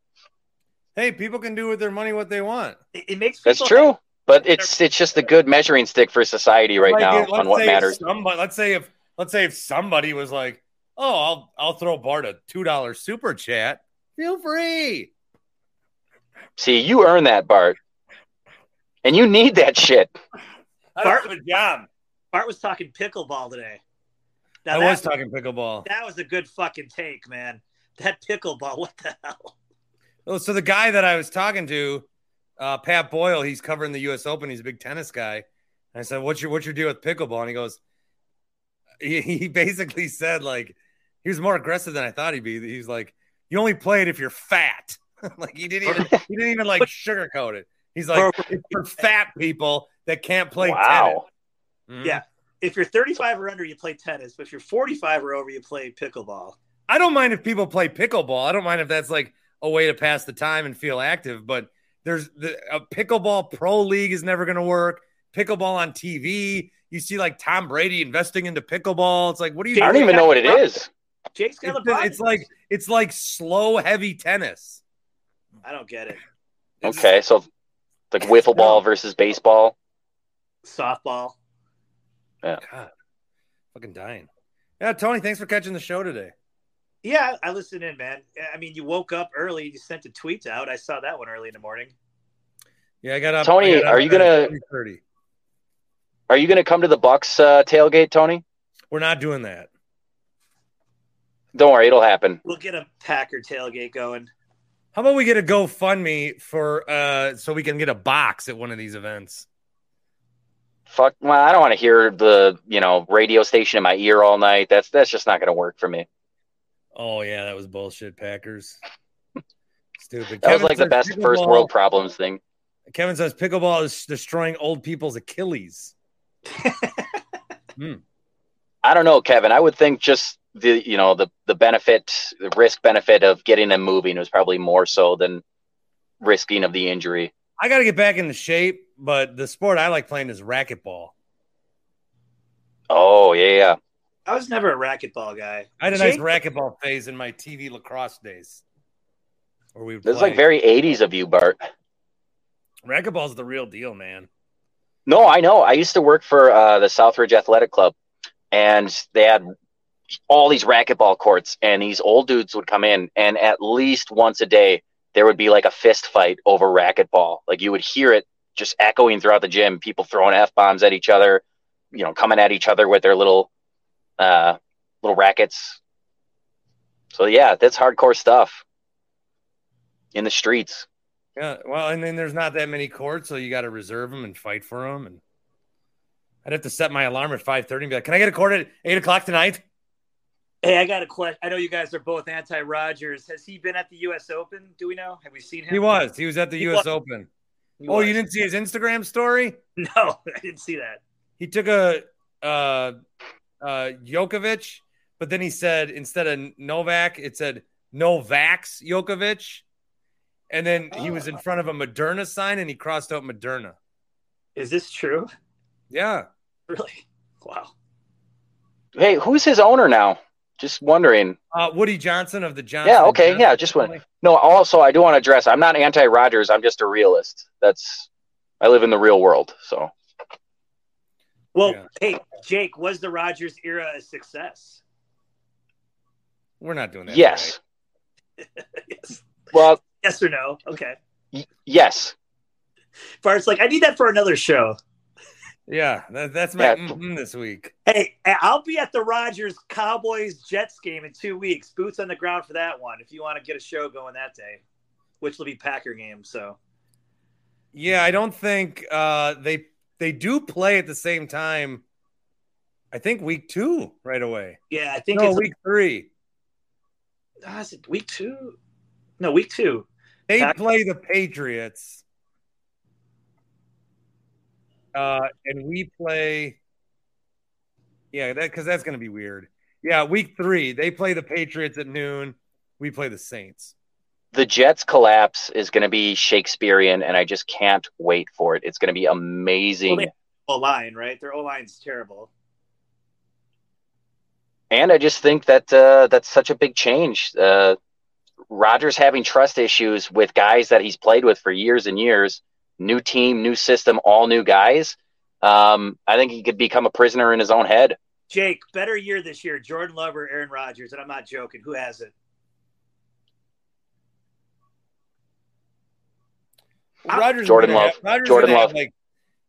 Hey, people can do with their money what they want. It, it makes That's true. But it's it's just a good measuring stick for society right Like, now let's on what matters. Somebody, let's say if let's say if somebody was like, "Oh, I'll I'll throw Bart a two dollar super chat," feel free. See, you earn that, Bart. And you need that shit. Bart- don't a job. Bart was talking pickleball today. Now I that- was talking pickleball. That was a good fucking take, man. That pickleball, what the hell? Oh, so the guy that I was talking to, uh, Pat Boyle, he's covering the U.S. Open. He's a big tennis guy. And I said, "What's your what's your deal with pickleball?" And he goes, he, he basically said like he was more aggressive than I thought he'd be. He's like, "You only play it if you're fat." like he didn't even he didn't even like sugarcoat it. He's like, "It's for fat people that can't play Wow. tennis." Mhm. Yeah. If you're 35 or under, you play tennis. But if you're 45 or over, you play pickleball. I don't mind if people play pickleball. I don't mind if that's like a way to pass the time and feel active. But there's the a pickleball pro league is never going to work. Pickleball on TV, you see like Tom Brady investing into pickleball. It's like, what are you? I don't even know what it is. Jake's got It's, LeBron. it's like it's like slow heavy tennis. I don't get it. It's- Okay, so like wiffle ball versus baseball. Softball. God, fucking dying. Yeah, Tony, thanks for catching the show today. Yeah, I listened in, man. I mean, you woke up early. You sent the tweets out. I saw that one early in the morning. Yeah, I got up. Tony, I got are you gonna- 3:30. Are you going to come to the Bucks uh, tailgate, Tony? We're not doing that. Don't worry, it'll happen. We'll get a Packer tailgate going. How about we get a GoFundMe for uh so we can get a box at one of these events? Fuck. Well, I don't want to hear the you know radio station in my ear all night. That's that's just not going to work for me. Oh yeah, that was bullshit, Packers. Stupid. That was like the best first world problems thing. Kevin says pickleball is destroying old people's Achilles. hmm. I don't know, Kevin. I would think just the you know the the benefit, the risk benefit of getting them moving was probably more so than risking of the injury. I got to get back into shape, but the sport I like playing is racquetball. Oh yeah, yeah. I was never a racquetball guy. I had a Jake- nice racquetball phase in my TV lacrosse days. Where we This is like very '80s of you, Bart. racquetball's the real deal, man. No, I know. I used to work for uh, the Southridge Athletic Club, and they had all these racquetball courts, and these old dudes would come in, and at least once a day there would be like a fist fight over racquetball. Like you would hear it just echoing throughout the gym, people throwing f bombs at each other, you know, coming at each other with their little uh, little rackets. So yeah, that's hardcore stuff in the streets. Yeah, well, and then there's not that many courts, so you got to reserve them and fight for them. And I'd have to set my alarm at five thirty and be like, "Can I get a court at eight o'clock tonight?" Hey, I got a question. I know you guys are both anti-Rodgers. Has he been at the U.S. Open? Do we know? Have we seen him? He was. He was at the He U.S. was. Open. He Oh, was. you didn't see his Instagram story? No, I didn't see that. He took a uh uh Djokovic, but then he said instead of Novak, it said Novax Djokovic. And then he was in front of a Moderna sign and he crossed out Moderna. Is this true? Yeah. Really? Wow. Hey, who's his owner now? Just wondering. Uh, Woody Johnson of the Johnson. Yeah, okay, Johnson yeah, just one. No, also I do want to address. I'm not anti Rodgers. I'm just a realist. That's I live in the real world. So Well, Yeah. hey, Jake, was the Rodgers era a success? We're not doing that. yes. yes. Well, Yes or no? Okay. y- yes. Bart's like, I need that for another show. Yeah, that, that's my Yeah. mm this week. Hey, I'll be at the Rodgers Cowboys Jets game in two weeks. Boots on the ground for that one. If you want to get a show going that day, which will be Packer game. So Yeah, I don't think uh, they they do play at the same time. I think week two right away. yeah, I think No, it's week three. ah, is it week two. No, week two. They play the Patriots. Uh, and we play. Yeah, that because that's going to be weird. Yeah, week three they play the Patriots at noon. We play the Saints. The Jets collapse is going to be Shakespearean, and I just can't wait for it. It's going to be amazing. Well, O line, right? Their O line's terrible. And I just think that uh, that's such a big change. Uh, Rodgers having trust issues with guys that he's played with for years and years, new team, new system, all new guys. Um, I think he could become a prisoner in his own head. Jake, better year this year, Jordan Love or Aaron Rodgers, and I'm not joking. Who has it? I'm- Jordan Love. Rodgers Jordan gonna Love. like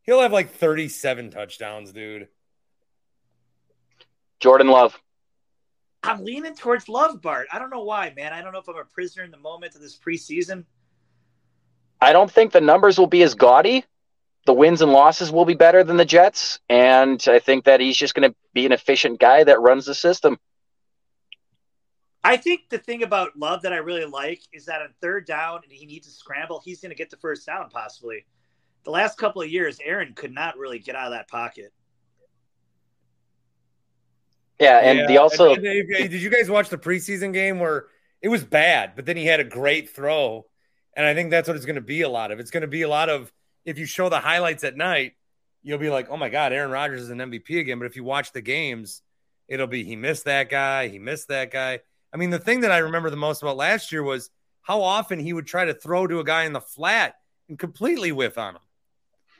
he'll have like thirty-seven touchdowns, dude. Jordan Love. I'm leaning towards Love, Bart. I don't know why, man. I don't know if I'm a prisoner in the moment of this preseason. I don't think the numbers will be as gaudy. The wins and losses will be better than the Jets, and I think that he's just going to be an efficient guy that runs the system. I think the thing about Love that I really like is that on third down and he needs to scramble, he's going to get the first down possibly. The last couple of years, Aaron could not really get out of that pocket. Yeah, and Yeah, the also and- and- and- did you guys watch the preseason game where it was bad, but then he had a great throw, and I think that's what it's going to be a lot of. It's going to be a lot of if you show the highlights at night, you'll be like, oh my god, Aaron Rodgers is an MVP again. But if you watch the games, it'll be he missed that guy, he missed that guy. I mean, the thing that I remember the most about last year was how often he would try to throw to a guy in the flat and completely whiff on him.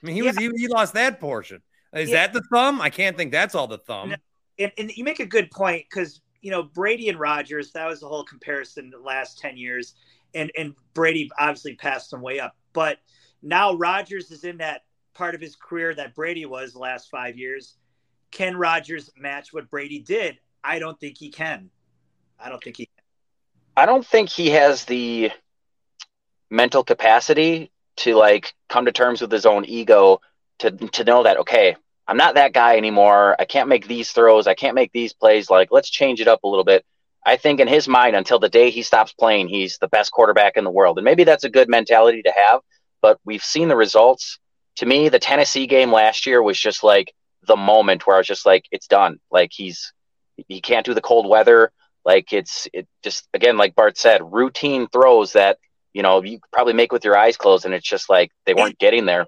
I mean, he was he, he lost that portion. Is Yeah. that the thumb? I can't think that's all the thumb. And, and you make a good point because you know Brady and Rodgers. That was the whole comparison the last ten years, and and Brady obviously passed him way up. But now Rodgers is in that part of his career that Brady was the last five years. Can Rodgers match what Brady did? I don't think he can. I don't think he. I don't think he has the mental capacity to like come to terms with his own ego to to know that okay, I'm not that guy anymore. I can't make these throws. I can't make these plays. Like let's change it up a little bit. I think in his mind, until the day he stops playing, he's the best quarterback in the world, and maybe that's a good mentality to have. But we've seen the results. To me, the Tennessee game last year was just like the moment where I was just like, it's done. Like he's he can't do the cold weather. Like it's it just again, like Bart said, routine throws that you know you probably make with your eyes closed, and it's just like they weren't getting there.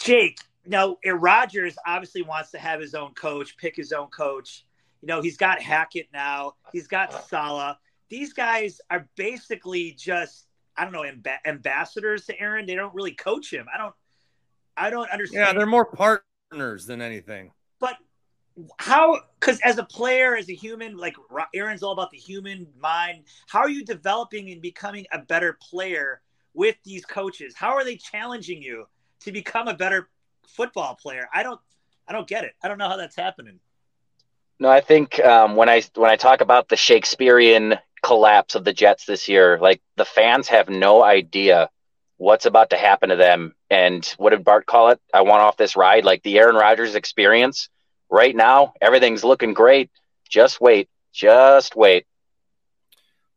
Jake, now Rodgers obviously wants to have his own coach, pick his own coach. You know, he's got Hackett now. He's got uh-huh. Saleh. These guys are basically just I don't know amb- ambassadors to Aaron. They don't really coach him. I don't. I don't understand. Yeah, they're more partners than anything. but how? Because as a player, as a human, like Aaron's all about the human mind. How are you developing and becoming a better player with these coaches? How are they challenging you to become a better football player? I don't. I don't get it. I don't know how that's happening. No, I think um, when I when I talk about the Shakespearean collapse of the Jets this year, like the fans have no idea what's about to happen to them. And what did Bart call it? I want off this ride, like the Aaron Rodgers experience. Right now, everything's looking great. Just wait, just wait.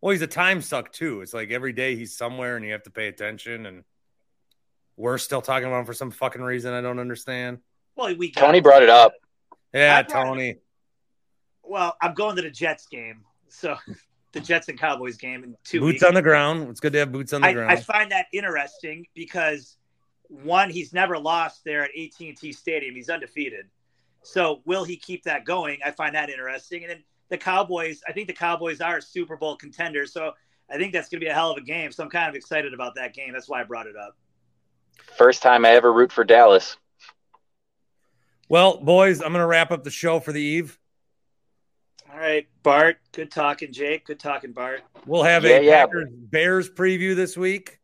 Well, he's a time suck too. It's like every day he's somewhere and you have to pay attention. And We're still talking about him for some fucking reason I don't understand. Well, we got, Tony brought it up. Yeah, I brought it- Tony. Well, I'm going to the Jets game, so the Jets and Cowboys game in two Boots weeks. on the ground. It's good to have boots on the I, ground. I find that interesting because one, he's never lost there at AT&T Stadium. He's undefeated. So will he keep that going? I find that interesting. And then the Cowboys, I think the Cowboys are a Super Bowl contender. So I think that's going to be a hell of a game. So I'm kind of excited about that game. That's why I brought it up. First time I ever root for Dallas. well, boys, I'm gonna wrap up the show for the eve. All right, Bart. Good talking, Jake. Good talking, Bart. We'll have Yeah, a yeah. Packers Bears preview this week.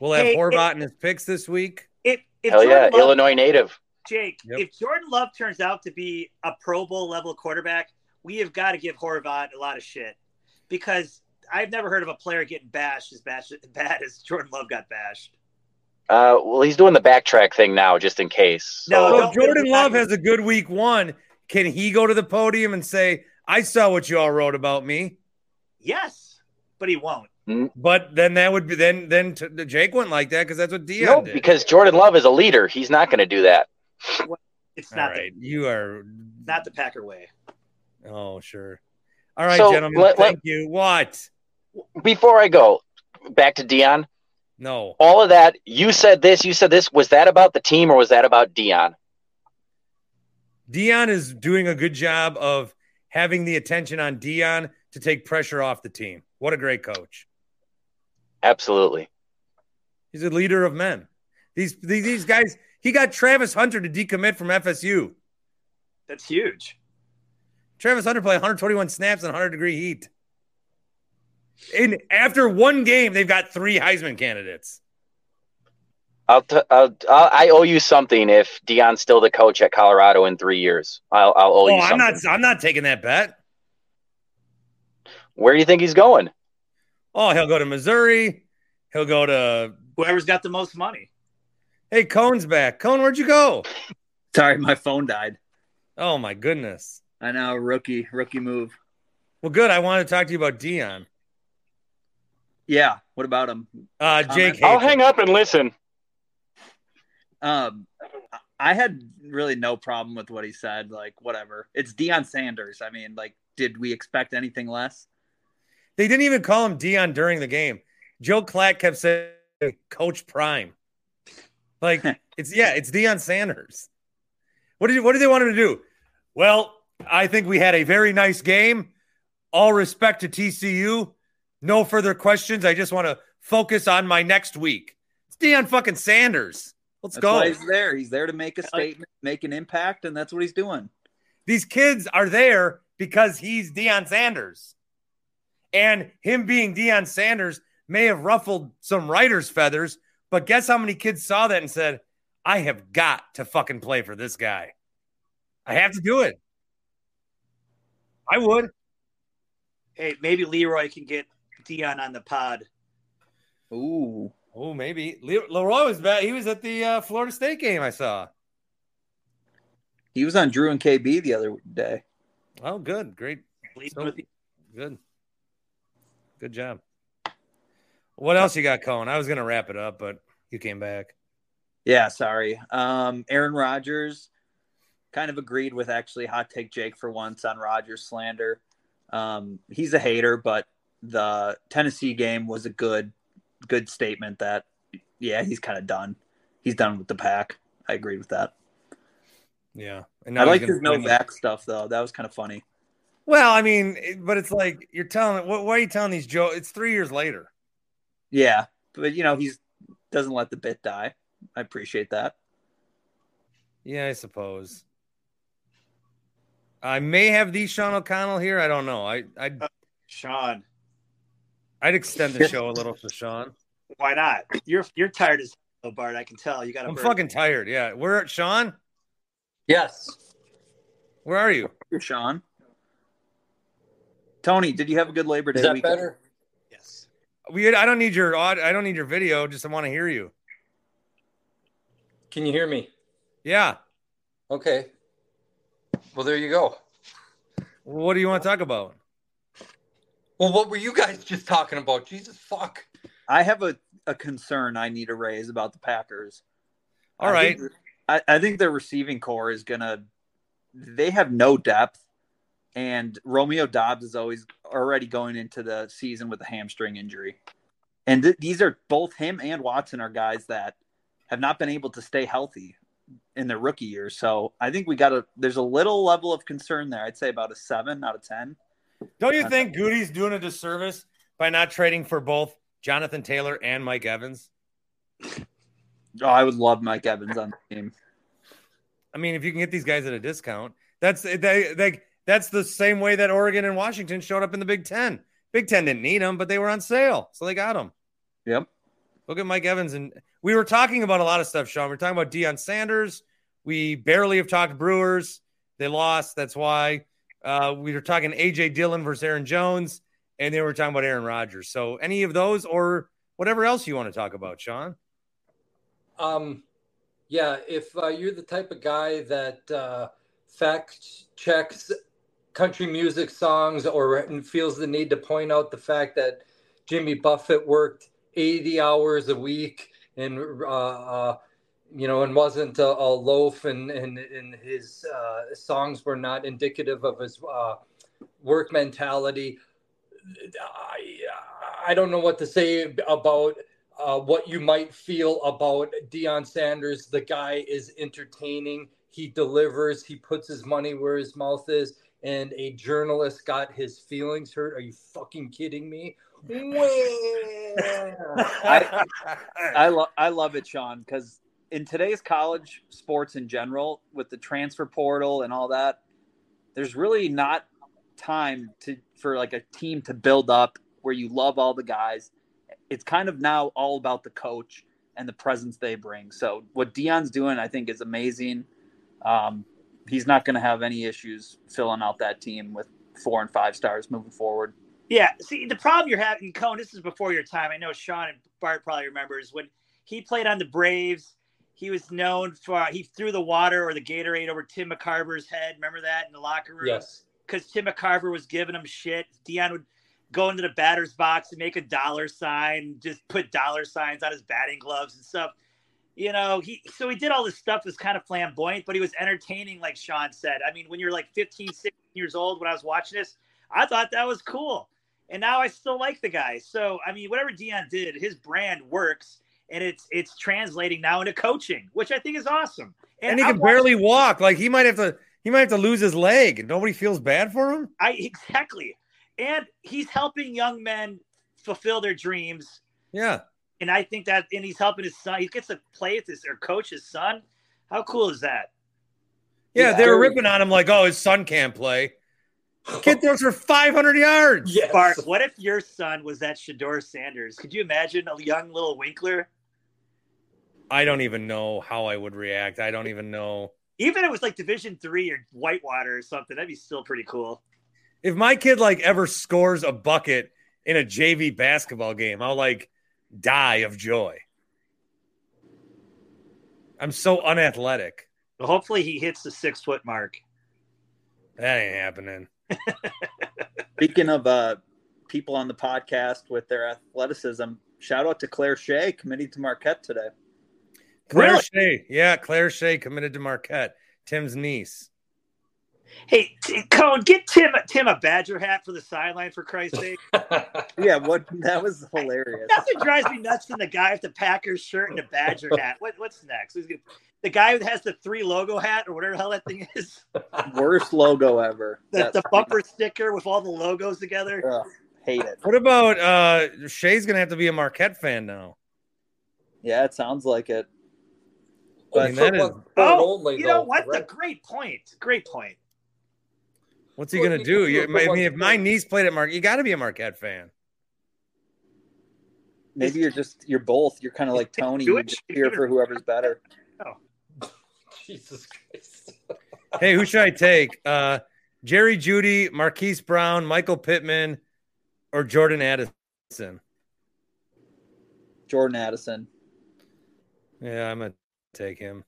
We'll have Hey, Horvat and his picks this week. If, if Hell yeah, Love- Illinois native. Jake, Yep. if Jordan Love turns out to be a Pro Bowl level quarterback, we have got to give Horvat a lot of shit because I've never heard of a player getting bashed as bad, bad as Jordan Love got bashed. Uh, well, he's doing the backtrack thing now, just in case. No, So- So don't if Jordan Love has a good week one, can he go to the podium and say, "I saw what you all wrote about me"? Yes, but he won't. Mm. But then that would be then then t- Jake wouldn't like that because that's what Deion no, did. because Jordan Love is a leader. He's not going to do that. It's all not right, you are. not the Packer way. Oh sure. All right, So, gentlemen. let- let- thank you. What? Before I go back to Deion, No. all of that you said this, you said this. Was that about the team or was that about Deion? Deion is doing a good job of having the attention on Deion to take pressure off the team. What a great coach. Absolutely. He's a leader of men. These these, these guys. He got Travis Hunter to decommit from FSU. That's huge. Travis Hunter played 121 snaps in 100 degree heat. And after one game, they've got three Heisman candidates. I'll, t- I'll, I'll I owe you something if Deion's still the coach at Colorado in three years. I'll, I'll owe Oh, you I'm something. not. I'm not taking that bet. Where do you think he's going? Oh, he'll go to Missouri. He'll go to. Whoever's got the most money. Hey, Cone's back. Cone, where'd you go? Sorry, my phone died. Oh my goodness. I know, rookie, rookie move. Well, good. I wanted to talk to you about Deion. Yeah. What about him? Uh, Comment? Jake. I'll hang up and listen. Um, I had really no problem with what he said. Like, whatever. It's Deion Sanders. I mean, like, did we expect anything less? They didn't even call him Deion during the game. Joel Klatt kept saying Coach Prime. Like it's yeah, it's Deion Sanders. What did what did they want him to do? Well, I think we had a very nice game. All respect to TCU. No further questions. I just want to focus on my next week. It's Deion fucking Sanders. Let's That's go. why he's there. He's there to make a statement, make an impact, and that's what he's doing. These kids are there because he's Deion Sanders. And him being Deion Sanders may have ruffled some writers' feathers, but guess how many kids saw that and said, I have got to fucking play for this guy. I have to do it. I would. Hey, maybe Leroy can get Deion on the pod. Ooh. Oh, maybe. Le- Leroy was bad. He was at the uh, Florida State game I saw. He was on Drew and KB the other day. Oh, good. Great. So- Good. Good job. What else you got, Cohen? I was going to wrap it up, but you came back. Yeah, sorry. Um, Aaron Rodgers kind of agreed with actually hot take Jake for once on Rodgers slander. Um, he's a hater, but the Tennessee game was a good, good statement that yeah, he's kind of done. He's done with the pack. I agreed with that. Yeah. And I like gonna his no bring it- back stuff though. That was kind of funny. Well, I mean, but it's like you're telling. What, why are you telling these Joe? It's three years later. Yeah, but you know he's doesn't let the bit die. I appreciate that. Yeah, I suppose. I may have the Sean O'Connell here. I don't know. I I'd, Sean, I'd extend the show a little for Sean. why not? You're you're tired as hell, Bart. I can tell. You got a I'm burn. fucking tired. Yeah, we're at Sean. Yes. Where are you? Here, Sean. Tony, did you have a good Labor Day Is that weekend? better? Yes. We. I don't need your aud- I don't need your video. Just I want to hear you. Can you hear me? Yeah. Okay. Well, there you go. What do you want to talk about? Well, what were you guys just talking about? Jesus fuck. I have a, a concern I need to raise about the Packers. All I right. think- I, I think their receiving corps is gonna. They have no depth, and Romeo Doubs is always already going into the season with a hamstring injury, and th- these are both him and Watson are guys that have not been able to stay healthy in their rookie years. So I think we got a. There's a little level of concern there. I'd say about a seven out of ten. Don't you think Goody's doing a disservice by not trading for both Jonathan Taylor and Mike Evans? Oh, I would love Mike Evans on the team. I mean, if you can get these guys at a discount, that's they, they that's the same way that Oregon and Washington showed up in the Big Ten. Big Ten didn't need them, but they were on sale, so they got them. Yep. Look at Mike Evans, and we were talking about a lot of stuff, Sean. We are talking about Deion Sanders. We barely have talked Brewers. They lost. That's why uh, we were talking AJ Dillon versus Aaron Jones, and then we are talking about Aaron Rodgers. So, any of those or whatever else you want to talk about, Sean? Um, yeah, if uh, you're the type of guy that uh, fact checks country music songs or feels the need to point out the fact that Jimmy Buffett worked 80 hours a week and uh, uh, you know and wasn't a, a loaf and, and and his uh, songs were not indicative of his uh, work mentality. I, I don't know what to say about uh, what you might feel about Deion Sanders. The guy is entertaining. He delivers. He puts his money where his mouth is. And a journalist got his feelings hurt. Are you fucking kidding me? I, I, lo- I love it, Sean, because in today's college sports in general, with the transfer portal and all that, there's really not time to for like a team to build up where you love all the guys. It's kind of now all about the coach and the presence they bring. So what Deion's doing, I think, is amazing. Um, he's not going to have any issues filling out that team with four and five stars moving forward. Yeah. See, the problem you're having, Cone, this is before your time. I know Sean and Bart probably remembers when he played on the Braves. He was known for he threw the water or the Gatorade over Tim McCarver's head. Remember that in the locker room? Yes. Because Tim McCarver was giving him shit. Deion would go into the batter's box and make a dollar sign, just put dollar signs on his batting gloves and stuff. You know, he so he did all this stuff was kind of flamboyant, but he was entertaining, like Sean said. I mean, when you're like 15, 16 years old, when I was watching this, I thought that was cool. And now I still like the guy. So I mean, whatever Deion did, his brand works and it's it's translating now into coaching, which I think is awesome. And, he I can barely walk. Like he might have to he might have to lose his leg and nobody feels bad for him. I exactly. And he's helping young men fulfill their dreams. Yeah. And I think that and he's helping his son. He gets to play with his or coach his son. How cool is that? Yeah, they were ripping on him like, oh, his son can't play. Kid throws for 500 yards. Yes. Bart, what if your son was that Shedeur Sanders? Could you imagine a young little Winkler? I don't even know how I would react. I don't even know. Even if it was like Division Three or Whitewater or something, that'd be still pretty cool. If my kid like ever scores a bucket in a JV basketball game, I'll like die of joy. I'm so unathletic. But hopefully he hits the six foot mark. That ain't happening. Speaking of uh, people on the podcast with their athleticism, shout out to Claire Shea, committed to Marquette today. Claire Really? Shea. Yeah, Claire Shea committed to Marquette, Tim's niece. Hey, T- Cone, get Tim Tim a Badger hat for the sideline for Christ's sake. Yeah, what that was hilarious. Nothing drives me nuts than the guy with the Packers shirt and the Badger hat. What, what's next? Who's gonna- The guy who has the three logo hat or whatever the hell that thing is. Worst logo ever. The, That's- the bumper sticker with all the logos together. Ugh, hate it. What about uh Shea's gonna have to be a Marquette fan now? Yeah, it sounds like it. I mean, that is, Oh, only, you know though, what? The great point. Great point. what's he Well, gonna you- do? you- You, I mean, if my niece played at Marquette, you got to be a Marquette fan. Maybe you're just you're both. You're kind of like Tony. You Jewish? just cheer for whoever's better. Oh. Jesus Christ. Hey, who should I take? Uh, Jerry Jeudy, Marquise Brown, Michael Pittman, or Jordan Addison? Jordan Addison. Yeah, I'm gonna take him.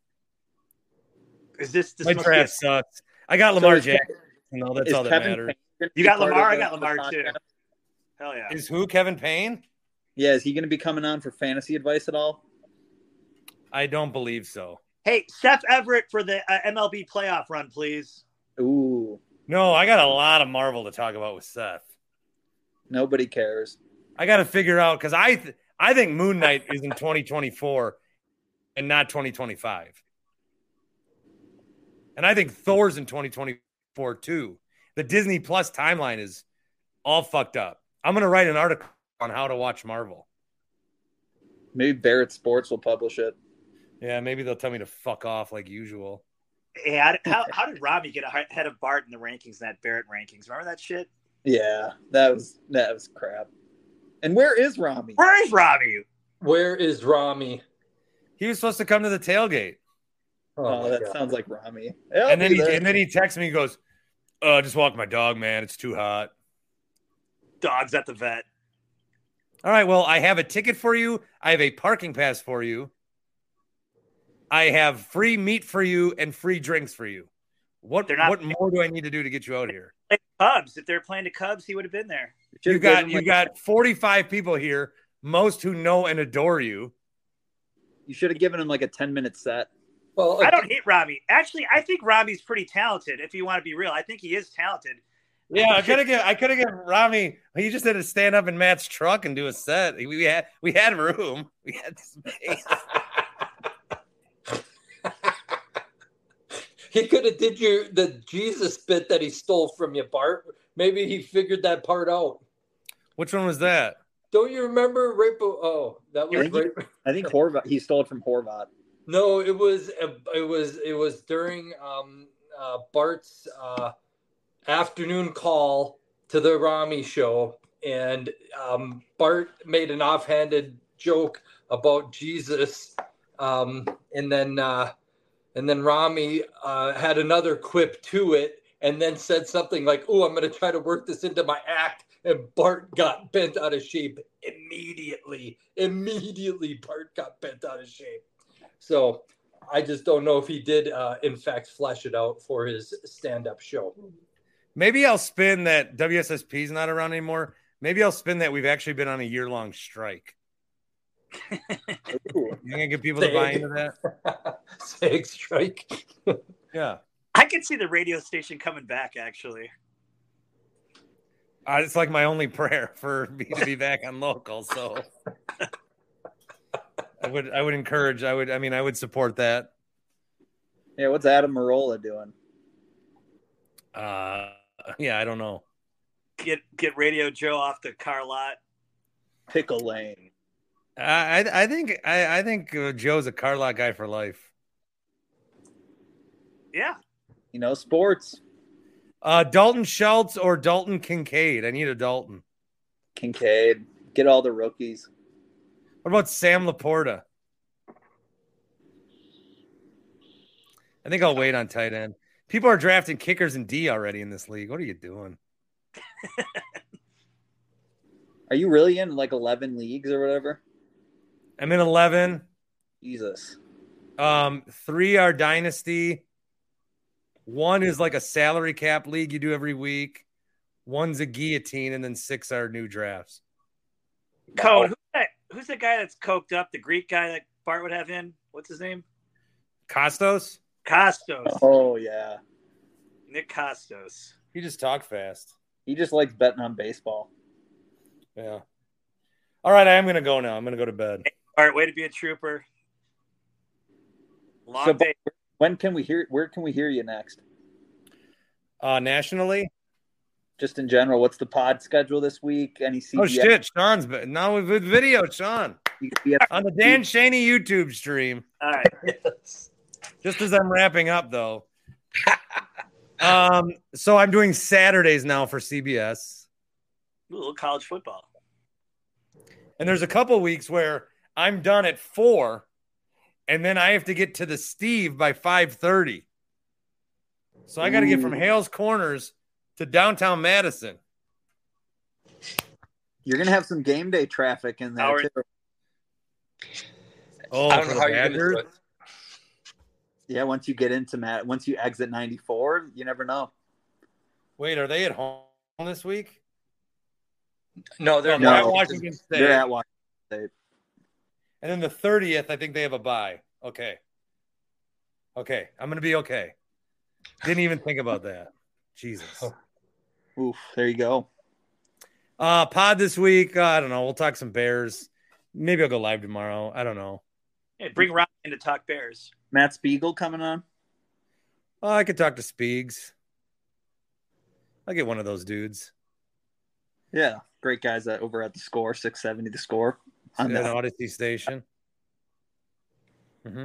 Is this this My must be draft sucks. I got Lamar is Ke- Jackson. No, that's all that Kevin matters. Payne You got Lamar? I got the Lamar too. Hell yeah. Is who Kevin Payne? Yeah, is he going to be coming on for fantasy advice at all? I don't believe so. Hey, Seth Everett for the uh, MLB playoff run, please. Ooh, No, I got a lot of Marvel to talk about with Seth. nobody cares. I got to figure out because I th- I think Moon Knight is in 2024 and not 2025, and I think Thor's in 2024 too. The Disney Plus timeline is all fucked up. I'm gonna write an article on how to watch Marvel. Maybe Barrett Sports will publish it. Yeah, maybe they'll tell me to fuck off like usual. Hey, how, how, how did Rami get ahead of Bart in the rankings, in that Barrett rankings? Remember that shit? Yeah, that was that was crap. And where is Rami? Where is Rami? Where is Rami? He was supposed to come to the tailgate, Oh, my that God. sounds like Rami. Yeah, I'll and then he there. and then he texts me. He goes, "Uh, just walk my dog, man. It's too hot." Dogs at the vet. All right. Well, I have a ticket for you. I have a parking pass for you. I have free meat for you and free drinks for you. What not- what more do I need to do to get you out here? Cubs. If they're playing the Cubs, he would have been there. You Should've got you like- got 45 people here, most who know and adore you. You should have given him like a ten minute set. Well, I don't hate Robbie. Actually, I think Robbie's pretty talented. If you want to be real, I think he is talented. Yeah, I could have given I could have given Rami. He just had to stand up in Matt's truck and do a set. We had we had room. We had this space. he could have did your the Jesus bit that he stole from you, Bart. Maybe he figured that part out. Which one was that? Don't you remember right? Oh, that was I think, he, right. I think Horvat. He stole it from Horvat. No, it was it was it was during um, uh, Bart's uh, afternoon call to the Rami show, and um, Bart made an offhanded joke about Jesus, um, and then uh, and then Rami uh, had another quip to it, and then said something like, "Oh, I'm going to try to work this into my act." And Bart got bent out of shape immediately. Immediately, Bart got bent out of shape. So I just don't know if he did, uh, in fact, flesh it out for his stand-up show. Maybe I'll spin that WSSP's not around anymore. Maybe I'll spin that we've actually been on a year long strike. Ooh. You gonna get people to buy into that? Sag strike. Yeah. I could see the radio station coming back. Actually, Uh, it's like my only prayer for me to be back on local. So I would I would encourage I would I mean I would support that. Yeah, what's Adam Marola doing? Uh yeah, I don't know. get get Radio Joe off the car lot. Pickle Lane. I I, I think I, I think uh, Joe's a car lot guy for life. Yeah, You know, sports. Uh Dalton Schultz or Dalton Kincaid. I need a Dalton. Kincaid. Get all the rookies. What about Sam LaPorta? I think I'll wait on tight end. People are drafting kickers and D already in this league. What are you doing? Are you really in like eleven leagues or whatever? I'm in 11. Jesus. Um, three are dynasty. One is like a salary cap league you do every week. One's a guillotine, and then six are new drafts. Code. Oh. Who's that? Who's the guy that's coked up? The Greek guy that Bart would have in? What's his name? Kostos, Kostos. Oh yeah. Nick Kostos. he just talked fast. He just likes betting on baseball. Yeah. All right, I am gonna go now. I'm gonna go to bed. All right, way to be a trooper. Long So, day. When can we hear? Where can we hear you next? Uh, nationally. Just in general, what's the pod schedule this week? Any CBS? Oh shit, Sean's but now with video, Sean on the Dan Shaney YouTube stream. All right. Just as I'm wrapping up, though. um, so I'm doing Saturdays now for CBS, a little college football. and there's a couple weeks where I'm done at four, and then I have to get to the Steve by five thirty. So I got to get from Hales Corners to downtown Madison. You're gonna have some game day traffic in there Hour- too. Oh, I don't know the how you're going to do it. Yeah, once you get into Matt, once you exit 94, you never know. Wait, are they at home this week? No, they're No, not. at Washington State. They're at Washington State. And then the 30th, I think they have a bye. Okay. Okay. I'm going to be okay. Didn't even think about that. Jesus. Oof, there you go. Uh, pod this week. Uh, I don't know. We'll talk some Bears. Maybe I'll go live tomorrow. I don't know. Hey, bring Ryan in to talk Bears. Matt Spiegel coming on. Oh, I could talk to Speegs. I'll get one of those dudes. Yeah, great guys that over at the score, 670 the score. On an. Audacy station. hmm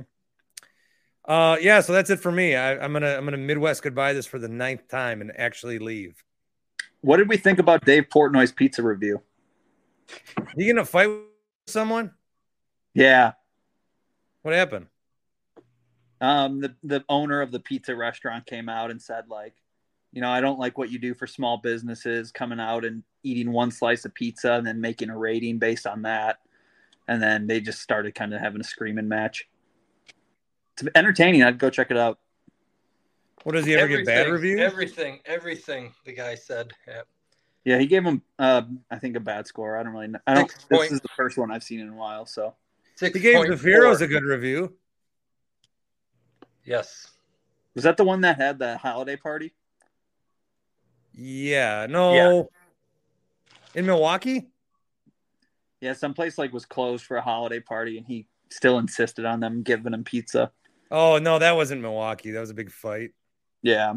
Uh, yeah. So that's it for me. I, I'm gonna I'm gonna Midwest goodbye this for the ninth time and actually leave. What did we think about Dave Portnoy's pizza review? You gonna fight with someone? Yeah. What happened? Um, the the owner of the pizza restaurant came out and said like, you know, I don't like what you do for small businesses coming out and eating one slice of pizza and then making a rating based on that. And then they just started kind of having a screaming match. It's entertaining. I'd go check it out. What does he ever get bad reviews? Everything, everything. The guy said. Yeah. Yeah, he gave him, uh, I think, a bad score. I don't really know. I don't. Six This point- is the first one I've seen in a while. So Six He gave the Zaffiro's four. a good review. Yes. was that the one that had the holiday party? Yeah. No. Yeah. In Milwaukee? Yeah, someplace like was closed for a holiday party, and he still insisted on them giving him pizza. Oh no, that wasn't Milwaukee. That was a big fight. Yeah,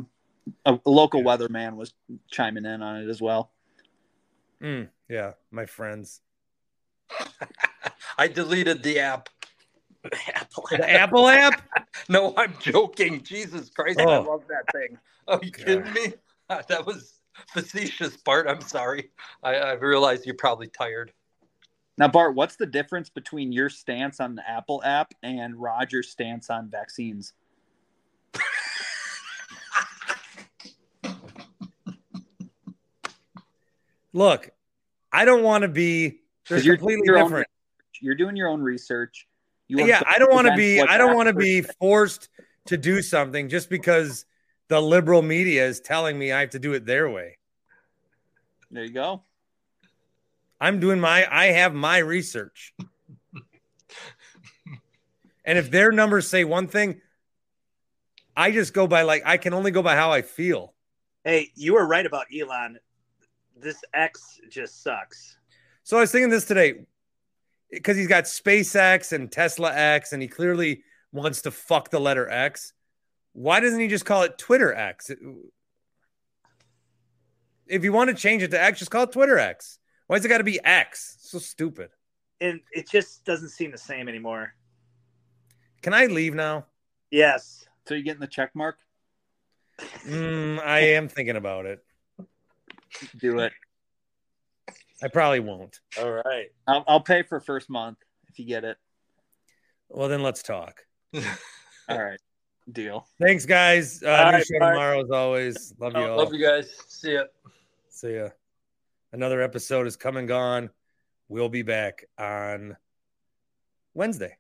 a, a local weatherman was chiming in on it as well. Mm, yeah, my friends. I deleted the app. Apple. The Apple app? No, I'm joking. Jesus Christ, I Oh. love that thing. Are you kidding me? That was facetious, Bart. I'm sorry. I, I realized you're probably tired. Now, Bart, what's the difference between your stance on the Apple app and Rodgers' stance on vaccines? Look, I don't want to be. They're you're completely your own different. You're doing your own research. You yeah, I don't want to be. I don't want to be forced to do something just because the liberal media is telling me I have to do it their way. There you go. I'm doing my. I have my research, and if their numbers say one thing, I just go by like I can only go by how I feel. Hey, you were right about Elon. This X just sucks. So I was thinking this today because he's got SpaceX and Tesla X, and he clearly wants to fuck the letter X. Why doesn't he just call it Twitter X? If you want to change it to X, just call it Twitter X. Why's it got to be X? So stupid. And it just doesn't seem the same anymore. Can I leave now? Yes. So you getting the check mark? Mm, I am thinking about it. Do it. I probably won't. All right. I'll, I'll pay for first month if you get it. Well, then let's talk. All right. Deal. Thanks, guys. Uh, All new right, show bye. tomorrow, as always. Love you all. Love you guys. See ya. See ya. Another episode is come and gone. We'll be back on Wednesday.